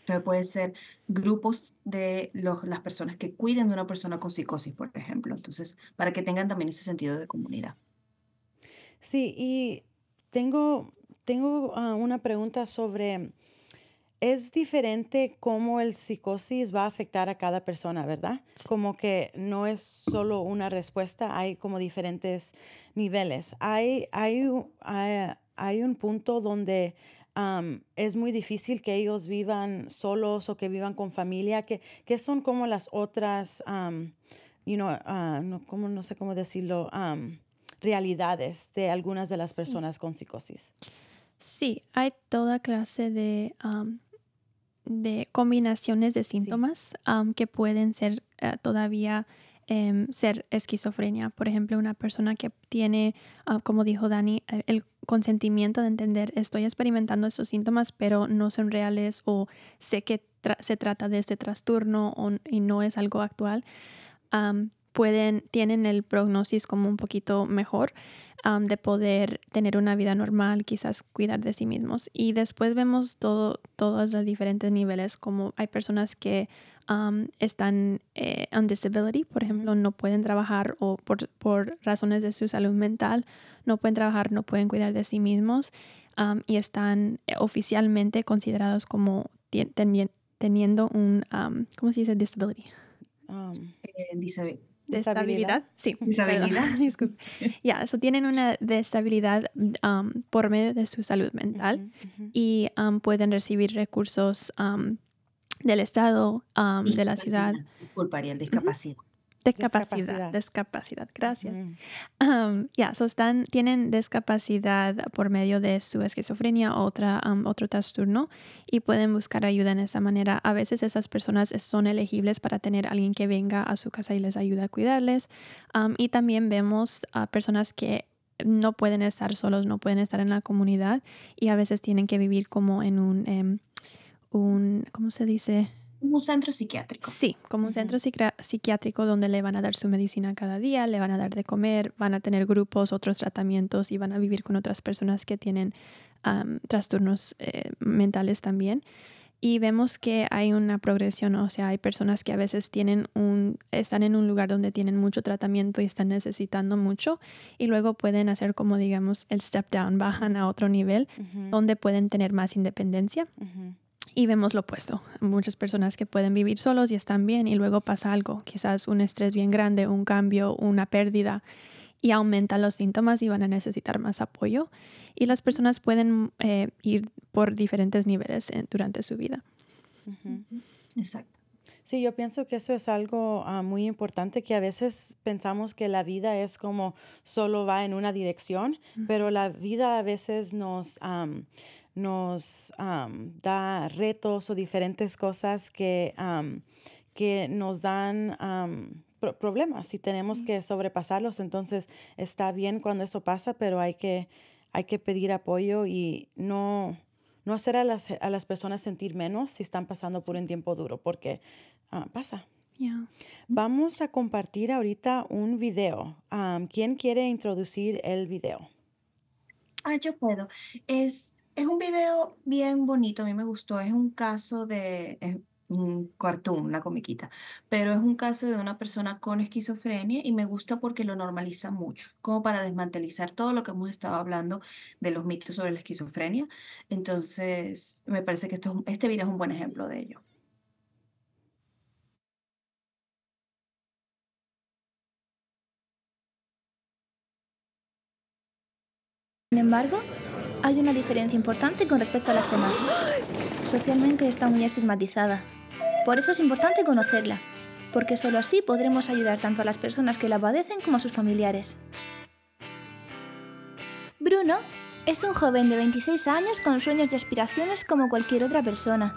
Entonces pueden ser grupos de los- las personas que cuiden de una persona con psicosis, por ejemplo. Entonces, para que tengan también ese sentido de comunidad. Sí, y tengo, tengo ah, una pregunta sobre, es diferente cómo el psicosis va a afectar a cada persona, ¿verdad? Como que no es solo una respuesta, hay como diferentes niveles. Hay, hay, u- hay, hay un punto donde am, es muy difícil que ellos vivan solos o que vivan con familia, que, que son como las otras, you know, ah, no, como, no sé cómo decirlo, realidades de algunas de las Sí. personas con psicosis. Sí, hay toda clase de, de combinaciones de Sí. síntomas am, que pueden ser eh, todavía em, ser esquizofrenia. Por ejemplo, una persona que tiene, ah, como dijo Dani, eh, el consentimiento de entender, estoy experimentando estos síntomas, pero no son reales o sé que tra- se trata de este trastorno o- y no es algo actual. pueden, tienen el prognosis como un poquito mejor am, de poder tener una vida normal, quizás cuidar de sí mismos. Y después vemos todo, todos los diferentes niveles, como hay personas que am, están eh, on disability, por ejemplo, no pueden trabajar o por, por razones de su salud mental, no pueden trabajar, no pueden cuidar de sí mismos am, y están eh, oficialmente considerados como teniendo un, ¿cómo se dice? Disability. Am, Eh, Destabilidad. Sí, disculpe. Ya, eso tienen una destabilidad um, por medio de su salud mental ujú, ujú. y um, pueden recibir recursos um, del Estado, um, de la ciudad. discapacidad. Disculpa, Ariel, discapacidad. Discapacidad, Discapacidad. gracias. Um, ya, so están, tienen discapacidad por medio de su esquizofrenia o otra, um, otro trastorno y pueden buscar ayuda en esa manera. A veces esas personas son elegibles para tener alguien que venga a su casa y les ayude a cuidarles. Um, y también vemos a personas que no pueden estar solos, no pueden estar en la comunidad y a veces tienen que vivir como en un, em, un ¿cómo se dice? Un centro psiquiátrico. Sí, como un centro psiquiá- psiquiátrico donde le van a dar su medicina cada día, le van a dar de comer, van a tener grupos, otros tratamientos y van a vivir con otras personas que tienen trastornos eh, mentales también. y vemos que hay una progresión, o sea, hay personas que a veces tienen un, están en un lugar donde tienen mucho tratamiento y están necesitando mucho y luego pueden hacer como digamos el step down, bajan a otro nivel donde pueden tener más independencia. Y vemos lo opuesto, muchas personas que pueden vivir solos y están bien y luego pasa algo, quizás un estrés bien grande, un cambio, una pérdida y aumentan los síntomas y van a necesitar más apoyo. Y las personas pueden eh, ir por diferentes niveles durante su vida. Exacto. Sí, yo pienso que eso es algo ah, muy importante, que a veces pensamos que la vida es como solo va en una dirección, pero la vida a veces nos, nos da retos o diferentes cosas que, que nos dan problemas y tenemos que sobrepasarlos. Entonces está bien cuando eso pasa, pero hay que, hay que pedir apoyo y no, no hacer a las, a las personas sentir menos si están pasando por un tiempo duro, porque ah, pasa. Vamos a compartir ahorita un video. ¿Quién quiere introducir el video? Ah, yo puedo. Es, es un video bien bonito, a mí me gustó. Es un caso de, un cartoon, una comiquita, pero es un caso de una persona con esquizofrenia y me gusta porque lo normaliza mucho, como para desmantelizar todo lo que hemos estado hablando de los mitos sobre la esquizofrenia. Entonces, me parece que esto, este video es un buen ejemplo de ello. Sin embargo, hay una diferencia importante con respecto a las demás. Socialmente está muy estigmatizada, por eso es importante conocerla, porque solo así podremos ayudar tanto a las personas que la padecen como a sus familiares. Bruno es un joven de 26 años con sueños y aspiraciones como cualquier otra persona.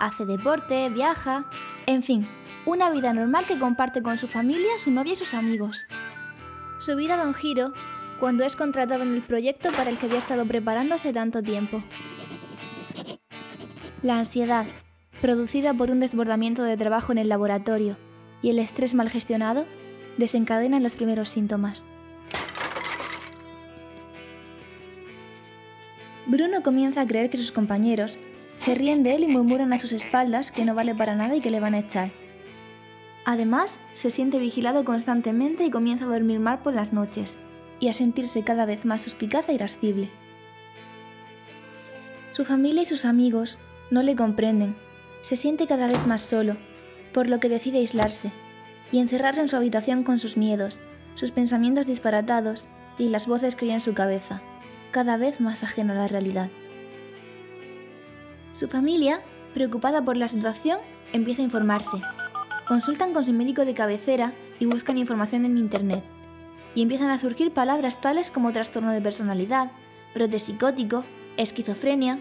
Hace deporte, viaja, en fin, una vida normal que comparte con su familia, su novia y sus amigos. Su vida da un giro cuando es contratado en el proyecto para el que había estado preparándose tanto tiempo. La ansiedad, producida por un desbordamiento de trabajo en el laboratorio y el estrés mal gestionado, desencadenan los primeros síntomas. Bruno comienza a creer que sus compañeros se ríen de él y murmuran a sus espaldas que no vale para nada y que le van a echar. Además, se siente vigilado constantemente y comienza a dormir mal por las noches y a sentirse cada vez más suspicaz e irascible. Su familia y sus amigos no le comprenden se siente cada vez más solo, por lo que decide aislarse y encerrarse en su habitación con sus miedos, sus pensamientos disparatados y las voces que oye en su cabeza, cada vez más ajeno a la realidad. Su familia, preocupada por la situación, empieza a informarse. Consultan con su médico de cabecera y buscan información en Internet. Y empiezan a surgir palabras tales como trastorno de personalidad, brote psicótico, esquizofrenia.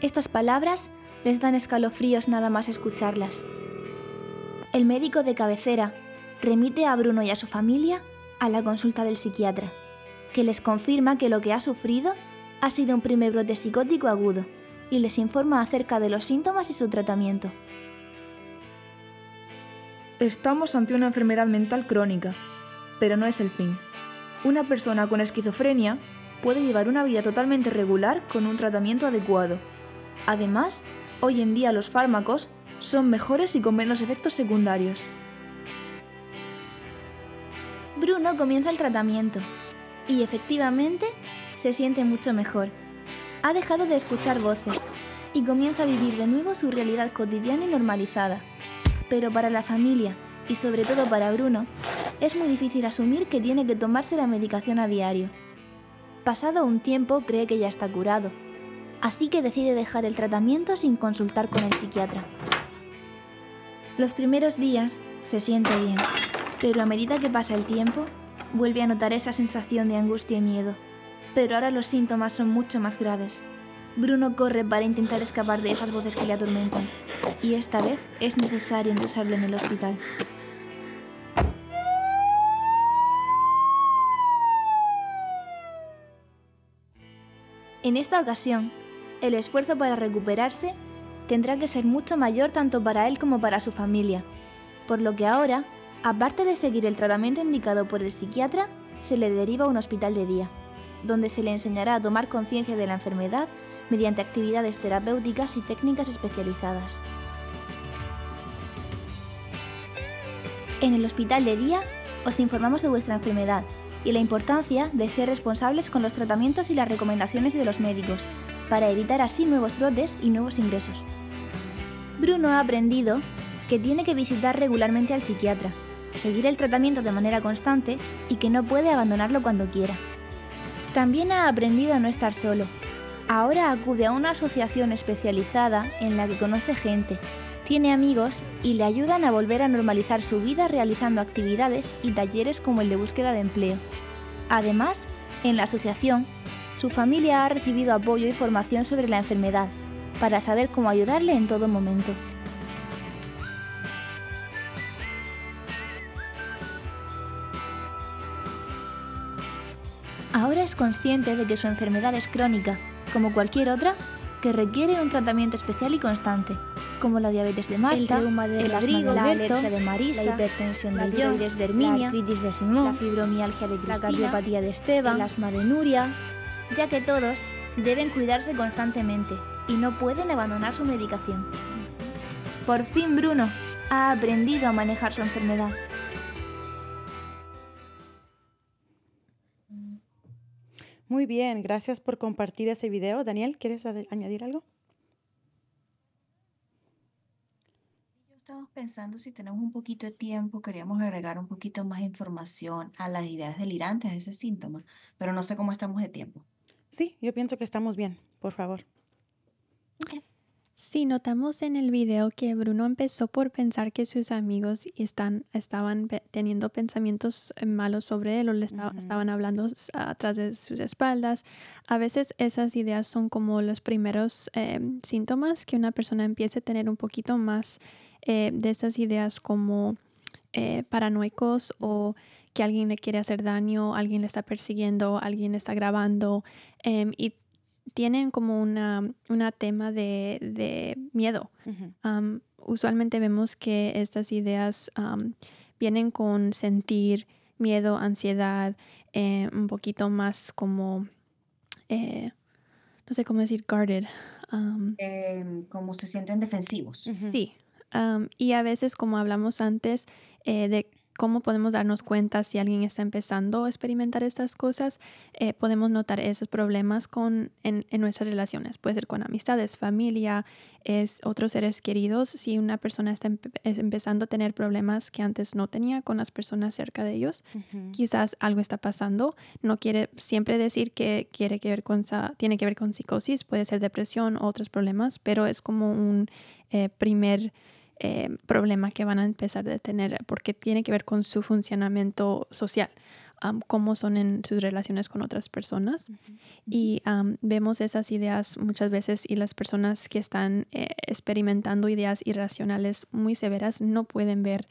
Estas palabras les dan escalofríos nada más escucharlas. El médico de cabecera remite a Bruno y a su familia a la consulta del psiquiatra, que les confirma que lo que ha sufrido ha sido un primer brote psicótico agudo y les informa acerca de los síntomas y su tratamiento. Estamos ante una enfermedad mental crónica, pero no es el fin. Una persona con esquizofrenia puede llevar una vida totalmente regular con un tratamiento adecuado. Además, Hoy en día los fármacos son mejores y con menos efectos secundarios. Bruno comienza el tratamiento y efectivamente se siente mucho mejor. Ha dejado de escuchar voces y comienza a vivir de nuevo su realidad cotidiana y normalizada. Pero para la familia y sobre todo para Bruno, es muy difícil asumir que tiene que tomarse la medicación a diario. Pasado un tiempo cree que ya está curado así que decide dejar el tratamiento sin consultar con el psiquiatra. Los primeros días se siente bien, pero a medida que pasa el tiempo, vuelve a notar esa sensación de angustia y miedo. Pero ahora los síntomas son mucho más graves. Bruno corre para intentar escapar de esas voces que le atormentan, y esta vez es necesario ingresarlo en el hospital. En esta ocasión, el esfuerzo para recuperarse tendrá que ser mucho mayor tanto para él como para su familia, por lo que ahora, aparte de seguir el tratamiento indicado por el psiquiatra, se le deriva a un hospital de día. donde se le enseñará a tomar conciencia de la enfermedad mediante actividades terapéuticas y técnicas especializadas. En el hospital de día os informamos de vuestra enfermedad y la importancia de ser responsables con los tratamientos y las recomendaciones de los médicos, para evitar así nuevos brotes y nuevos ingresos. Bruno ha aprendido que tiene que visitar regularmente al psiquiatra, seguir el tratamiento de manera constante y que no puede abandonarlo cuando quiera. También ha aprendido a no estar solo. Ahora acude a una asociación especializada en la que conoce gente, tiene amigos y le ayudan a volver a normalizar su vida realizando actividades y talleres como el de búsqueda de empleo. Además, en la asociación, su familia ha recibido apoyo y formación sobre la enfermedad, para saber cómo ayudarle en todo momento. Ahora es consciente de que su enfermedad es crónica, como cualquier otra, que requiere un tratamiento especial y constante, como la diabetes de Marta, el, asma de la alergia de Marisa, la hipertensión de John, de Herminia, la artritis de Simón, la fibromialgia de Cristina, la cardiopatía de Esteban, el asma de Nuria, ya que todos deben cuidarse constantemente y no pueden abandonar su medicación. Por fin Bruno ha aprendido a manejar su enfermedad. Muy bien, gracias por compartir ese video. Daniel, ¿quieres añadir algo? Estamos pensando si tenemos un poquito de tiempo, queríamos agregar un poquito más información a las ideas delirantes, a ese síntoma, pero no sé cómo estamos de tiempo. Sí, yo pienso que estamos bien, por favor. Sí, notamos en el video que Bruno empezó por pensar que sus amigos están, estaban teniendo pensamientos eh, malos sobre él o le estaban hablando atrás de sus espaldas. A veces esas ideas son como los primeros em, síntomas que una persona empiece a tener un poquito más eh, de esas ideas como eh, paranoicos o que alguien le quiere hacer daño, alguien le está persiguiendo, alguien le está grabando em, y tienen como una, una tema de, de miedo. usualmente vemos que estas ideas vienen con sentir miedo, ansiedad, eh, un poquito más como, eh, no sé cómo decir, guarded. Em, como se sienten defensivos. Sí. y a veces, como hablamos antes, eh, de cómo podemos darnos cuenta si alguien está empezando a experimentar estas cosas, eh, podemos notar esos problemas con, en, nuestras relaciones. Puede ser con amistades, familia, es otros seres queridos. Si una persona está empezando a tener problemas que antes no tenía con las personas cerca de ellos, quizás algo está pasando. No quiere siempre decir que quiere que ver con, tiene que ver con psicosis, puede ser depresión, otros problemas, pero es como un eh, primer eh, problema que van a empezar a tener porque tiene que ver con su funcionamiento social, cómo son en sus relaciones con otras personas. Y vemos esas ideas muchas veces y las personas que están eh, experimentando ideas irracionales muy severas no pueden ver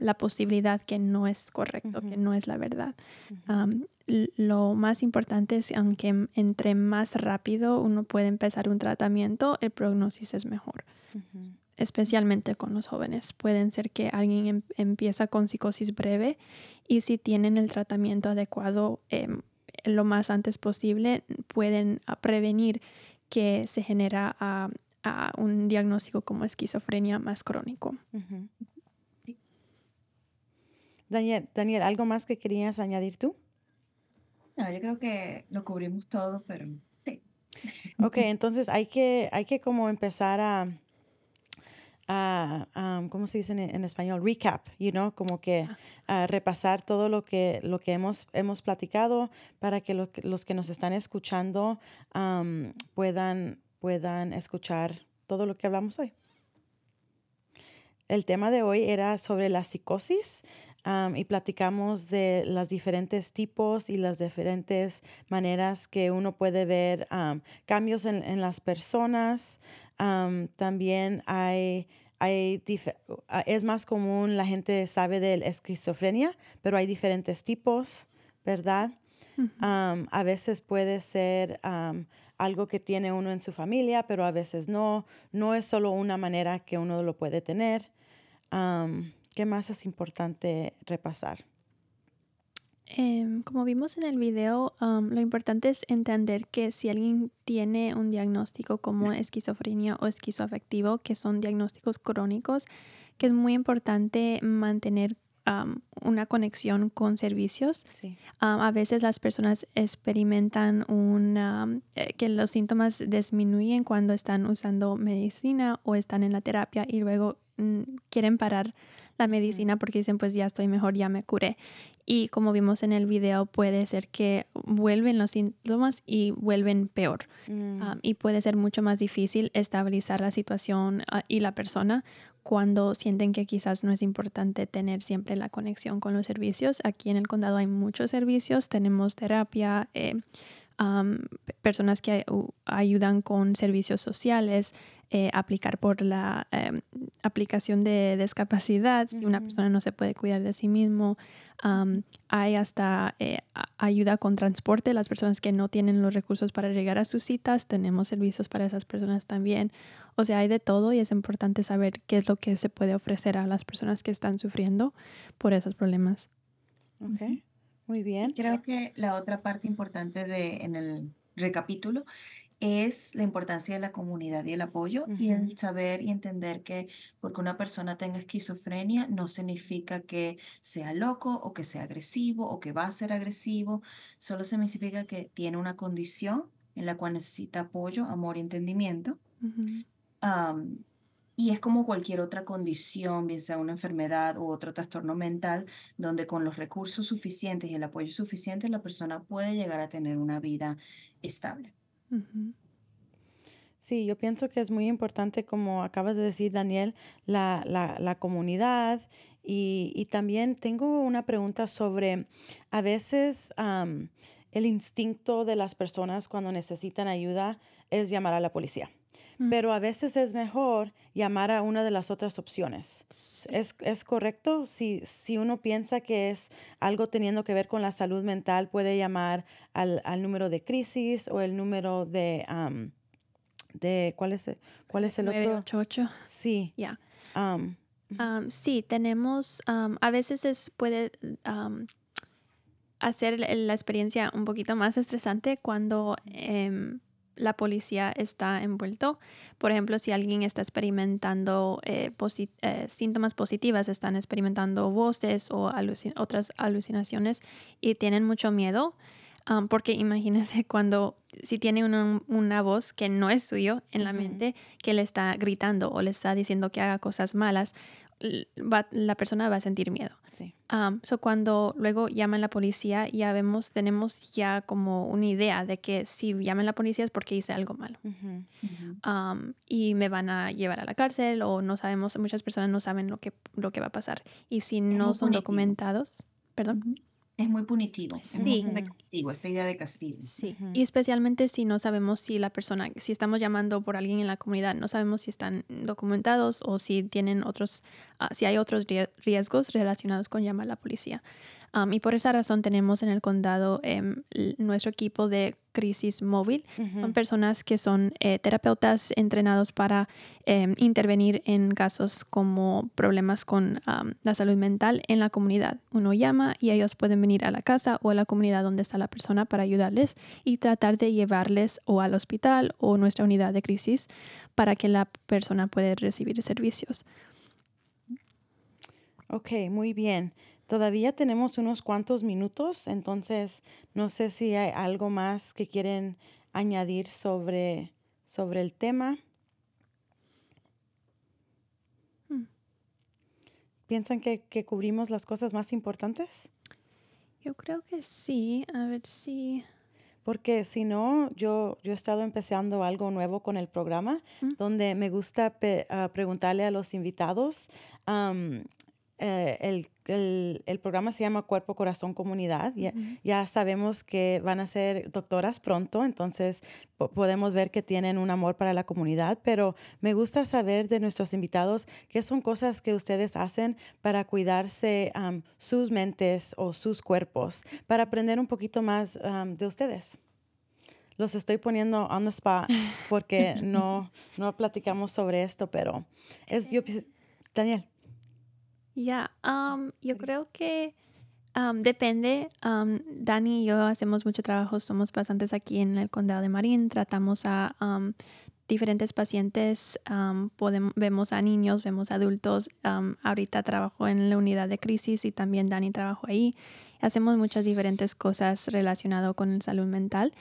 la posibilidad que no es correcto, que no es la verdad. lo más importante es aunque entre más rápido uno puede empezar un tratamiento, el prognosis es mejor especialmente con los jóvenes. Pueden ser que alguien em, empieza con psicosis breve y si tienen el tratamiento adecuado em, lo más antes posible, pueden ah, prevenir que se genera a, un diagnóstico como esquizofrenia más crónico. Daniel, Daniel, ¿algo más que querías añadir tú? No, yo creo que lo cubrimos todo, pero sí. Ok, entonces hay que, hay que como empezar a, a, ¿cómo se dice en, español? Recap, you know, como que a repasar todo lo que, lo que hemos, hemos platicado para que, los que nos están escuchando puedan, puedan escuchar todo lo que hablamos hoy. El tema de hoy era sobre la psicosis y platicamos de los diferentes tipos y las diferentes maneras que uno puede ver cambios en, en, las personas, también hay, hay es más común, la gente sabe de la esquizofrenia, pero hay diferentes tipos, ¿verdad? a veces puede ser algo que tiene uno en su familia, pero a veces no. No es solo una manera que uno lo puede tener. ¿Qué más es importante repasar? Em, como vimos en el video, am, lo importante es entender que si alguien tiene un diagnóstico como esquizofrenia o esquizoafectivo, que son diagnósticos crónicos, que es muy importante mantener am, una conexión con servicios. Sí. Am, a veces las personas experimentan una, eh, que los síntomas disminuyen cuando están usando medicina o están en la terapia y luego mm, quieren parar la medicina porque dicen pues ya estoy mejor, ya me curé. Y como vimos en el video, puede ser que vuelven los síntomas y vuelven peor. Mm, Um, y puede ser mucho más difícil estabilizar la situación ah, y la persona cuando sienten que quizás no es importante tener siempre la conexión con los servicios. Aquí en el condado hay muchos servicios, tenemos terapia, eh, um, personas que u- ayudan con servicios sociales, eh, aplicar por la em, aplicación de discapacidad si una persona no se puede cuidar de sí mismo. Um, hay hasta eh, ayuda con transporte, las personas que no tienen los recursos para llegar a sus citas, tenemos servicios para esas personas también. O sea, hay de todo y es importante saber qué es lo que se puede ofrecer a las personas que están sufriendo por esos problemas. ok, muy bien. Creo que la otra parte importante de, en el recapítulo es la importancia de la comunidad y el apoyo y el saber y entender que porque una persona tenga esquizofrenia no significa que sea loco o que sea agresivo o que va a ser agresivo, solo significa que tiene una condición en la cual necesita apoyo, amor y entendimiento. Y es como cualquier otra condición, bien sea una enfermedad u otro trastorno mental, donde con los recursos suficientes y el apoyo suficiente la persona puede llegar a tener una vida estable. Sí, yo pienso que es muy importante, como acabas de decir, Daniel, la, la, la comunidad. Y, y también tengo una pregunta sobre, a veces el instinto de las personas cuando necesitan ayuda es llamar a la policía. Mm. Pero a veces es mejor llamar a una de las otras opciones. Sí. ¿Es, es correcto? Si, si uno piensa que es algo teniendo que ver con la salud mental, puede llamar al, al número de crisis o el número de... am, de ¿cuál es, el- cuál es el otro? 988. Sí. Ya. am, Am, sí, tenemos, a veces es, puede hacer la experiencia un poquito más estresante cuando em, la policía está envuelto. Por ejemplo, si alguien está experimentando eh, eh, síntomas positivas, están experimentando voces o alucin- otras alucinaciones y tienen mucho miedo, porque imagínense cuando si tiene uno- una voz que no es suyo en la mente, que le está gritando o le está diciendo que haga cosas malas, va- la persona va a sentir miedo. sí. Um, so cuando luego llaman la policía, ya vemos, tenemos ya como una idea de que si llaman la policía es porque hice algo malo. Um, y me van a llevar a la cárcel o no sabemos, muchas personas no saben lo que, lo que va a pasar. Y si no son punitivo. documentados, perdón. Es muy punitivo, es Sí. muy de castigo, esta idea de castigo. Sí, y especialmente si no sabemos si la persona, si estamos llamando por alguien en la comunidad, no sabemos si están documentados o si tienen otros, ah, si hay otros rie- riesgos relacionados con llamar a la policía. Um, y por esa razón tenemos en el condado em, nuestro equipo de crisis móvil. Son personas que son eh, terapeutas entrenados para em, intervenir en casos como problemas con am, la salud mental en la comunidad. Uno llama y ellos pueden venir a la casa o a la comunidad donde está la persona para ayudarles y tratar de llevarles o al hospital o nuestra unidad de crisis para que la persona pueda recibir servicios. Ok, muy bien. Todavía tenemos unos cuantos minutos, entonces no sé si hay algo más que quieren añadir sobre, sobre el tema. Hmm. ¿Piensan que, que cubrimos las cosas más importantes? Yo creo que sí. A ver si... Porque si no, yo, yo he estado empezando algo nuevo con el programa, Mm. donde me gusta pe- ah, preguntarle a los invitados. am, eh, el, el- el programa se llama Cuerpo, Corazón, Comunidad. Ya, ya sabemos que van a ser doctoras pronto, entonces po- podemos ver que tienen un amor para la comunidad, pero me gusta saber de nuestros invitados qué son cosas que ustedes hacen para cuidarse sus mentes o sus cuerpos, para aprender un poquito más de ustedes. Los estoy poniendo on the spot porque no, no platicamos sobre esto, pero es yo, Daniel. Ya, am, yo creo que Am, depende. Dani y yo hacemos mucho trabajo, somos pasantes aquí en el condado de Marín, tratamos a diferentes pacientes, am, podem- vemos a niños, vemos a adultos. ahorita trabajo en la unidad de crisis y también Dani trabajó ahí. Hacemos muchas diferentes cosas relacionadas con salud mental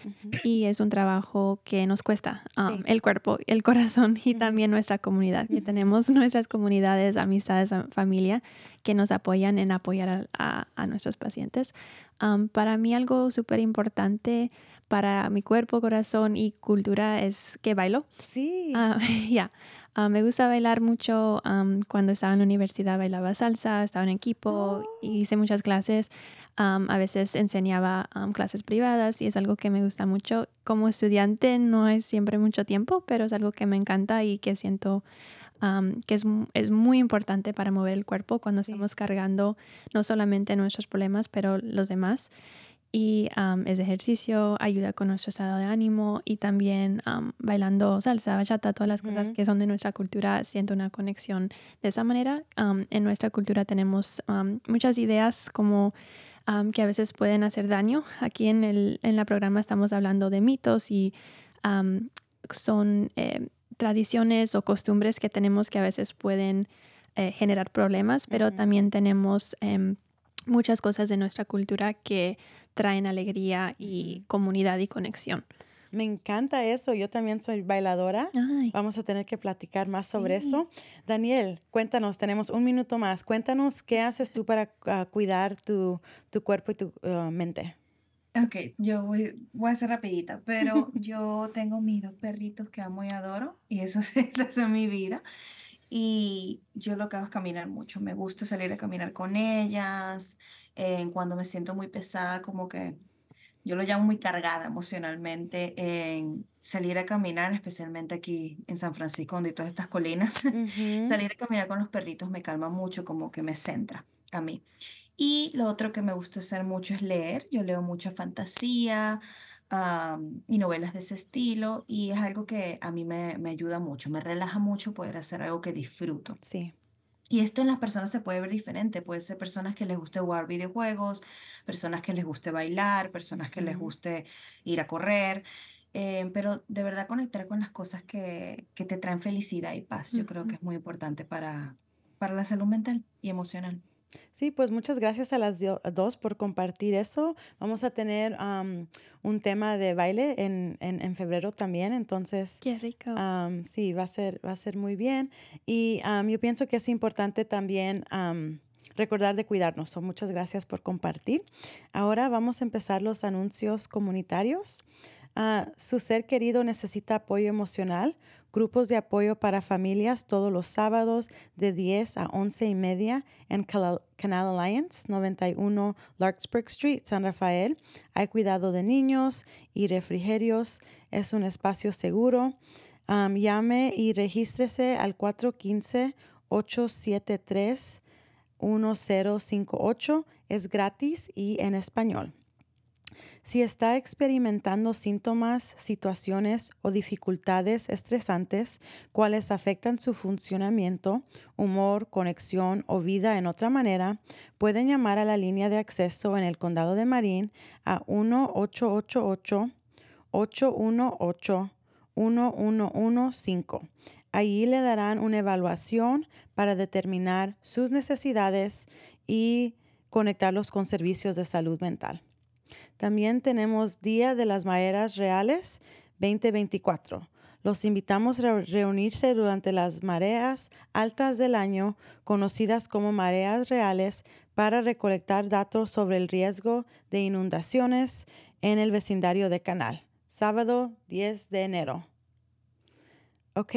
y es un trabajo que nos cuesta am, Sí. el cuerpo, el corazón y Ujú. también nuestra comunidad, que tenemos nuestras comunidades, amistades, am- familia que nos apoyan en apoyar a, a- a nuestros pacientes. Am, para mí algo súper importante para mi cuerpo, corazón y cultura es que bailo. Sí. Ah, ya. Ah, me gusta bailar mucho. am, cuando estaba en la universidad bailaba salsa, estaba en equipo, hice muchas clases. Am, a veces enseñaba am, clases privadas y es algo que me gusta mucho. Como estudiante no es siempre mucho tiempo, pero es algo que me encanta y que siento am, que es, es muy importante para mover el cuerpo cuando Sí. estamos cargando no solamente nuestros problemas, pero los demás. Y es ejercicio, ayuda con nuestro estado de ánimo y también am, bailando salsa, bachata, todas las cosas Ujú. que son de nuestra cultura, siento una conexión de esa manera. En nuestra cultura tenemos muchas ideas como que a veces pueden hacer daño. Aquí en el en la programa estamos hablando de mitos y son eh, tradiciones o costumbres que tenemos que a veces pueden eh, generar problemas, pero también tenemos em, muchas cosas de nuestra cultura que traen alegría y comunidad y conexión. Me encanta eso. Yo también soy bailadora. Ay, Vamos a tener que platicar más sobre eso. Daniel, cuéntanos, tenemos un minuto más. Cuéntanos qué haces tú para ah, cuidar tu, tu cuerpo y tu ah, mente. Ok, yo voy, voy a ser rapidita, pero yo tengo mis dos perritos que amo y adoro y eso, es- esa es mi vida. Y yo lo que hago es caminar mucho. Me gusta salir a caminar con ellas. eh, cuando me siento muy pesada, como que yo lo llamo muy cargada emocionalmente, en salir a caminar, especialmente aquí en San Francisco, donde hay todas estas colinas. Ujú. Salir a caminar con los perritos me calma mucho, como que me centra a mí. Y lo otro que me gusta hacer mucho es leer. Yo leo mucha fantasía, am, y novelas de ese estilo, y es algo que a mí me, me ayuda mucho, me relaja mucho poder hacer algo que disfruto. Sí. Y esto en las personas se puede ver diferente. Puede ser personas que les guste jugar videojuegos, personas que les guste bailar, personas que les guste ir a correr. eh, pero de verdad conectar con las cosas que, que te traen felicidad y paz, yo creo que es muy importante para, para la salud mental y emocional. Sí, pues muchas gracias a las dos por compartir eso. Vamos a tener am, un tema de baile en, en, en febrero también, entonces qué rico. am, sí, va a ser, va a ser muy bien. Y am, yo pienso que es importante también am, recordar de cuidarnos. So, muchas gracias por compartir. Ahora vamos a empezar los anuncios comunitarios. Ah, su ser querido necesita apoyo emocional. Grupos de apoyo para familias todos los sábados de 10 a 11 y media en Canal Alliance, 91 Larkspur Street, San Rafael. Hay cuidado de niños y refrigerios. Es un espacio seguro. Am, llame y regístrese al 415-873-1058. Es gratis y en español. Si está experimentando síntomas, situaciones o dificultades estresantes, cuales afectan su funcionamiento, humor, conexión o vida en otra manera, pueden llamar a la línea de acceso en el condado de Marín a 1-888-818-1115. Allí le darán una evaluación para determinar sus necesidades y conectarlos con servicios de salud mental. También tenemos Día de las Mareas Reales 2024. Los invitamos a reu- reunirse durante las mareas altas del año, conocidas como mareas reales, para recolectar datos sobre el riesgo de inundaciones en el vecindario de Canal. Sábado 10 de enero. Ok.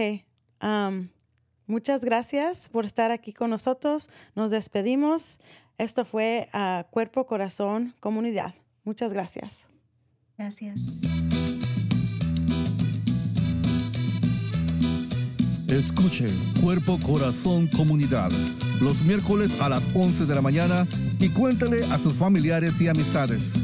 muchas gracias por estar aquí con nosotros. Nos despedimos. Esto fue ah, Cuerpo, Corazón, Comunidad. Muchas gracias. Gracias. Escuche Cuerpo Corazón Comunidad los miércoles a las 11 de la mañana y cuéntale a sus familiares y amistades.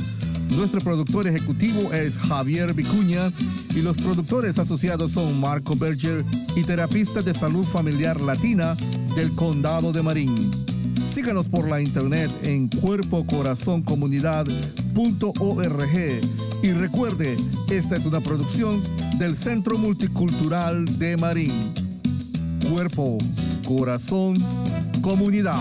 Nuestro productor ejecutivo es Javier Vicuña y los productores asociados son Marco Berger y terapista de salud familiar latina del Condado de Marín. Síganos por la internet en cuerpocorazoncomunidad.org y recuerde, esta es una producción del Centro Multicultural de Marín. Cuerpo, corazón, comunidad.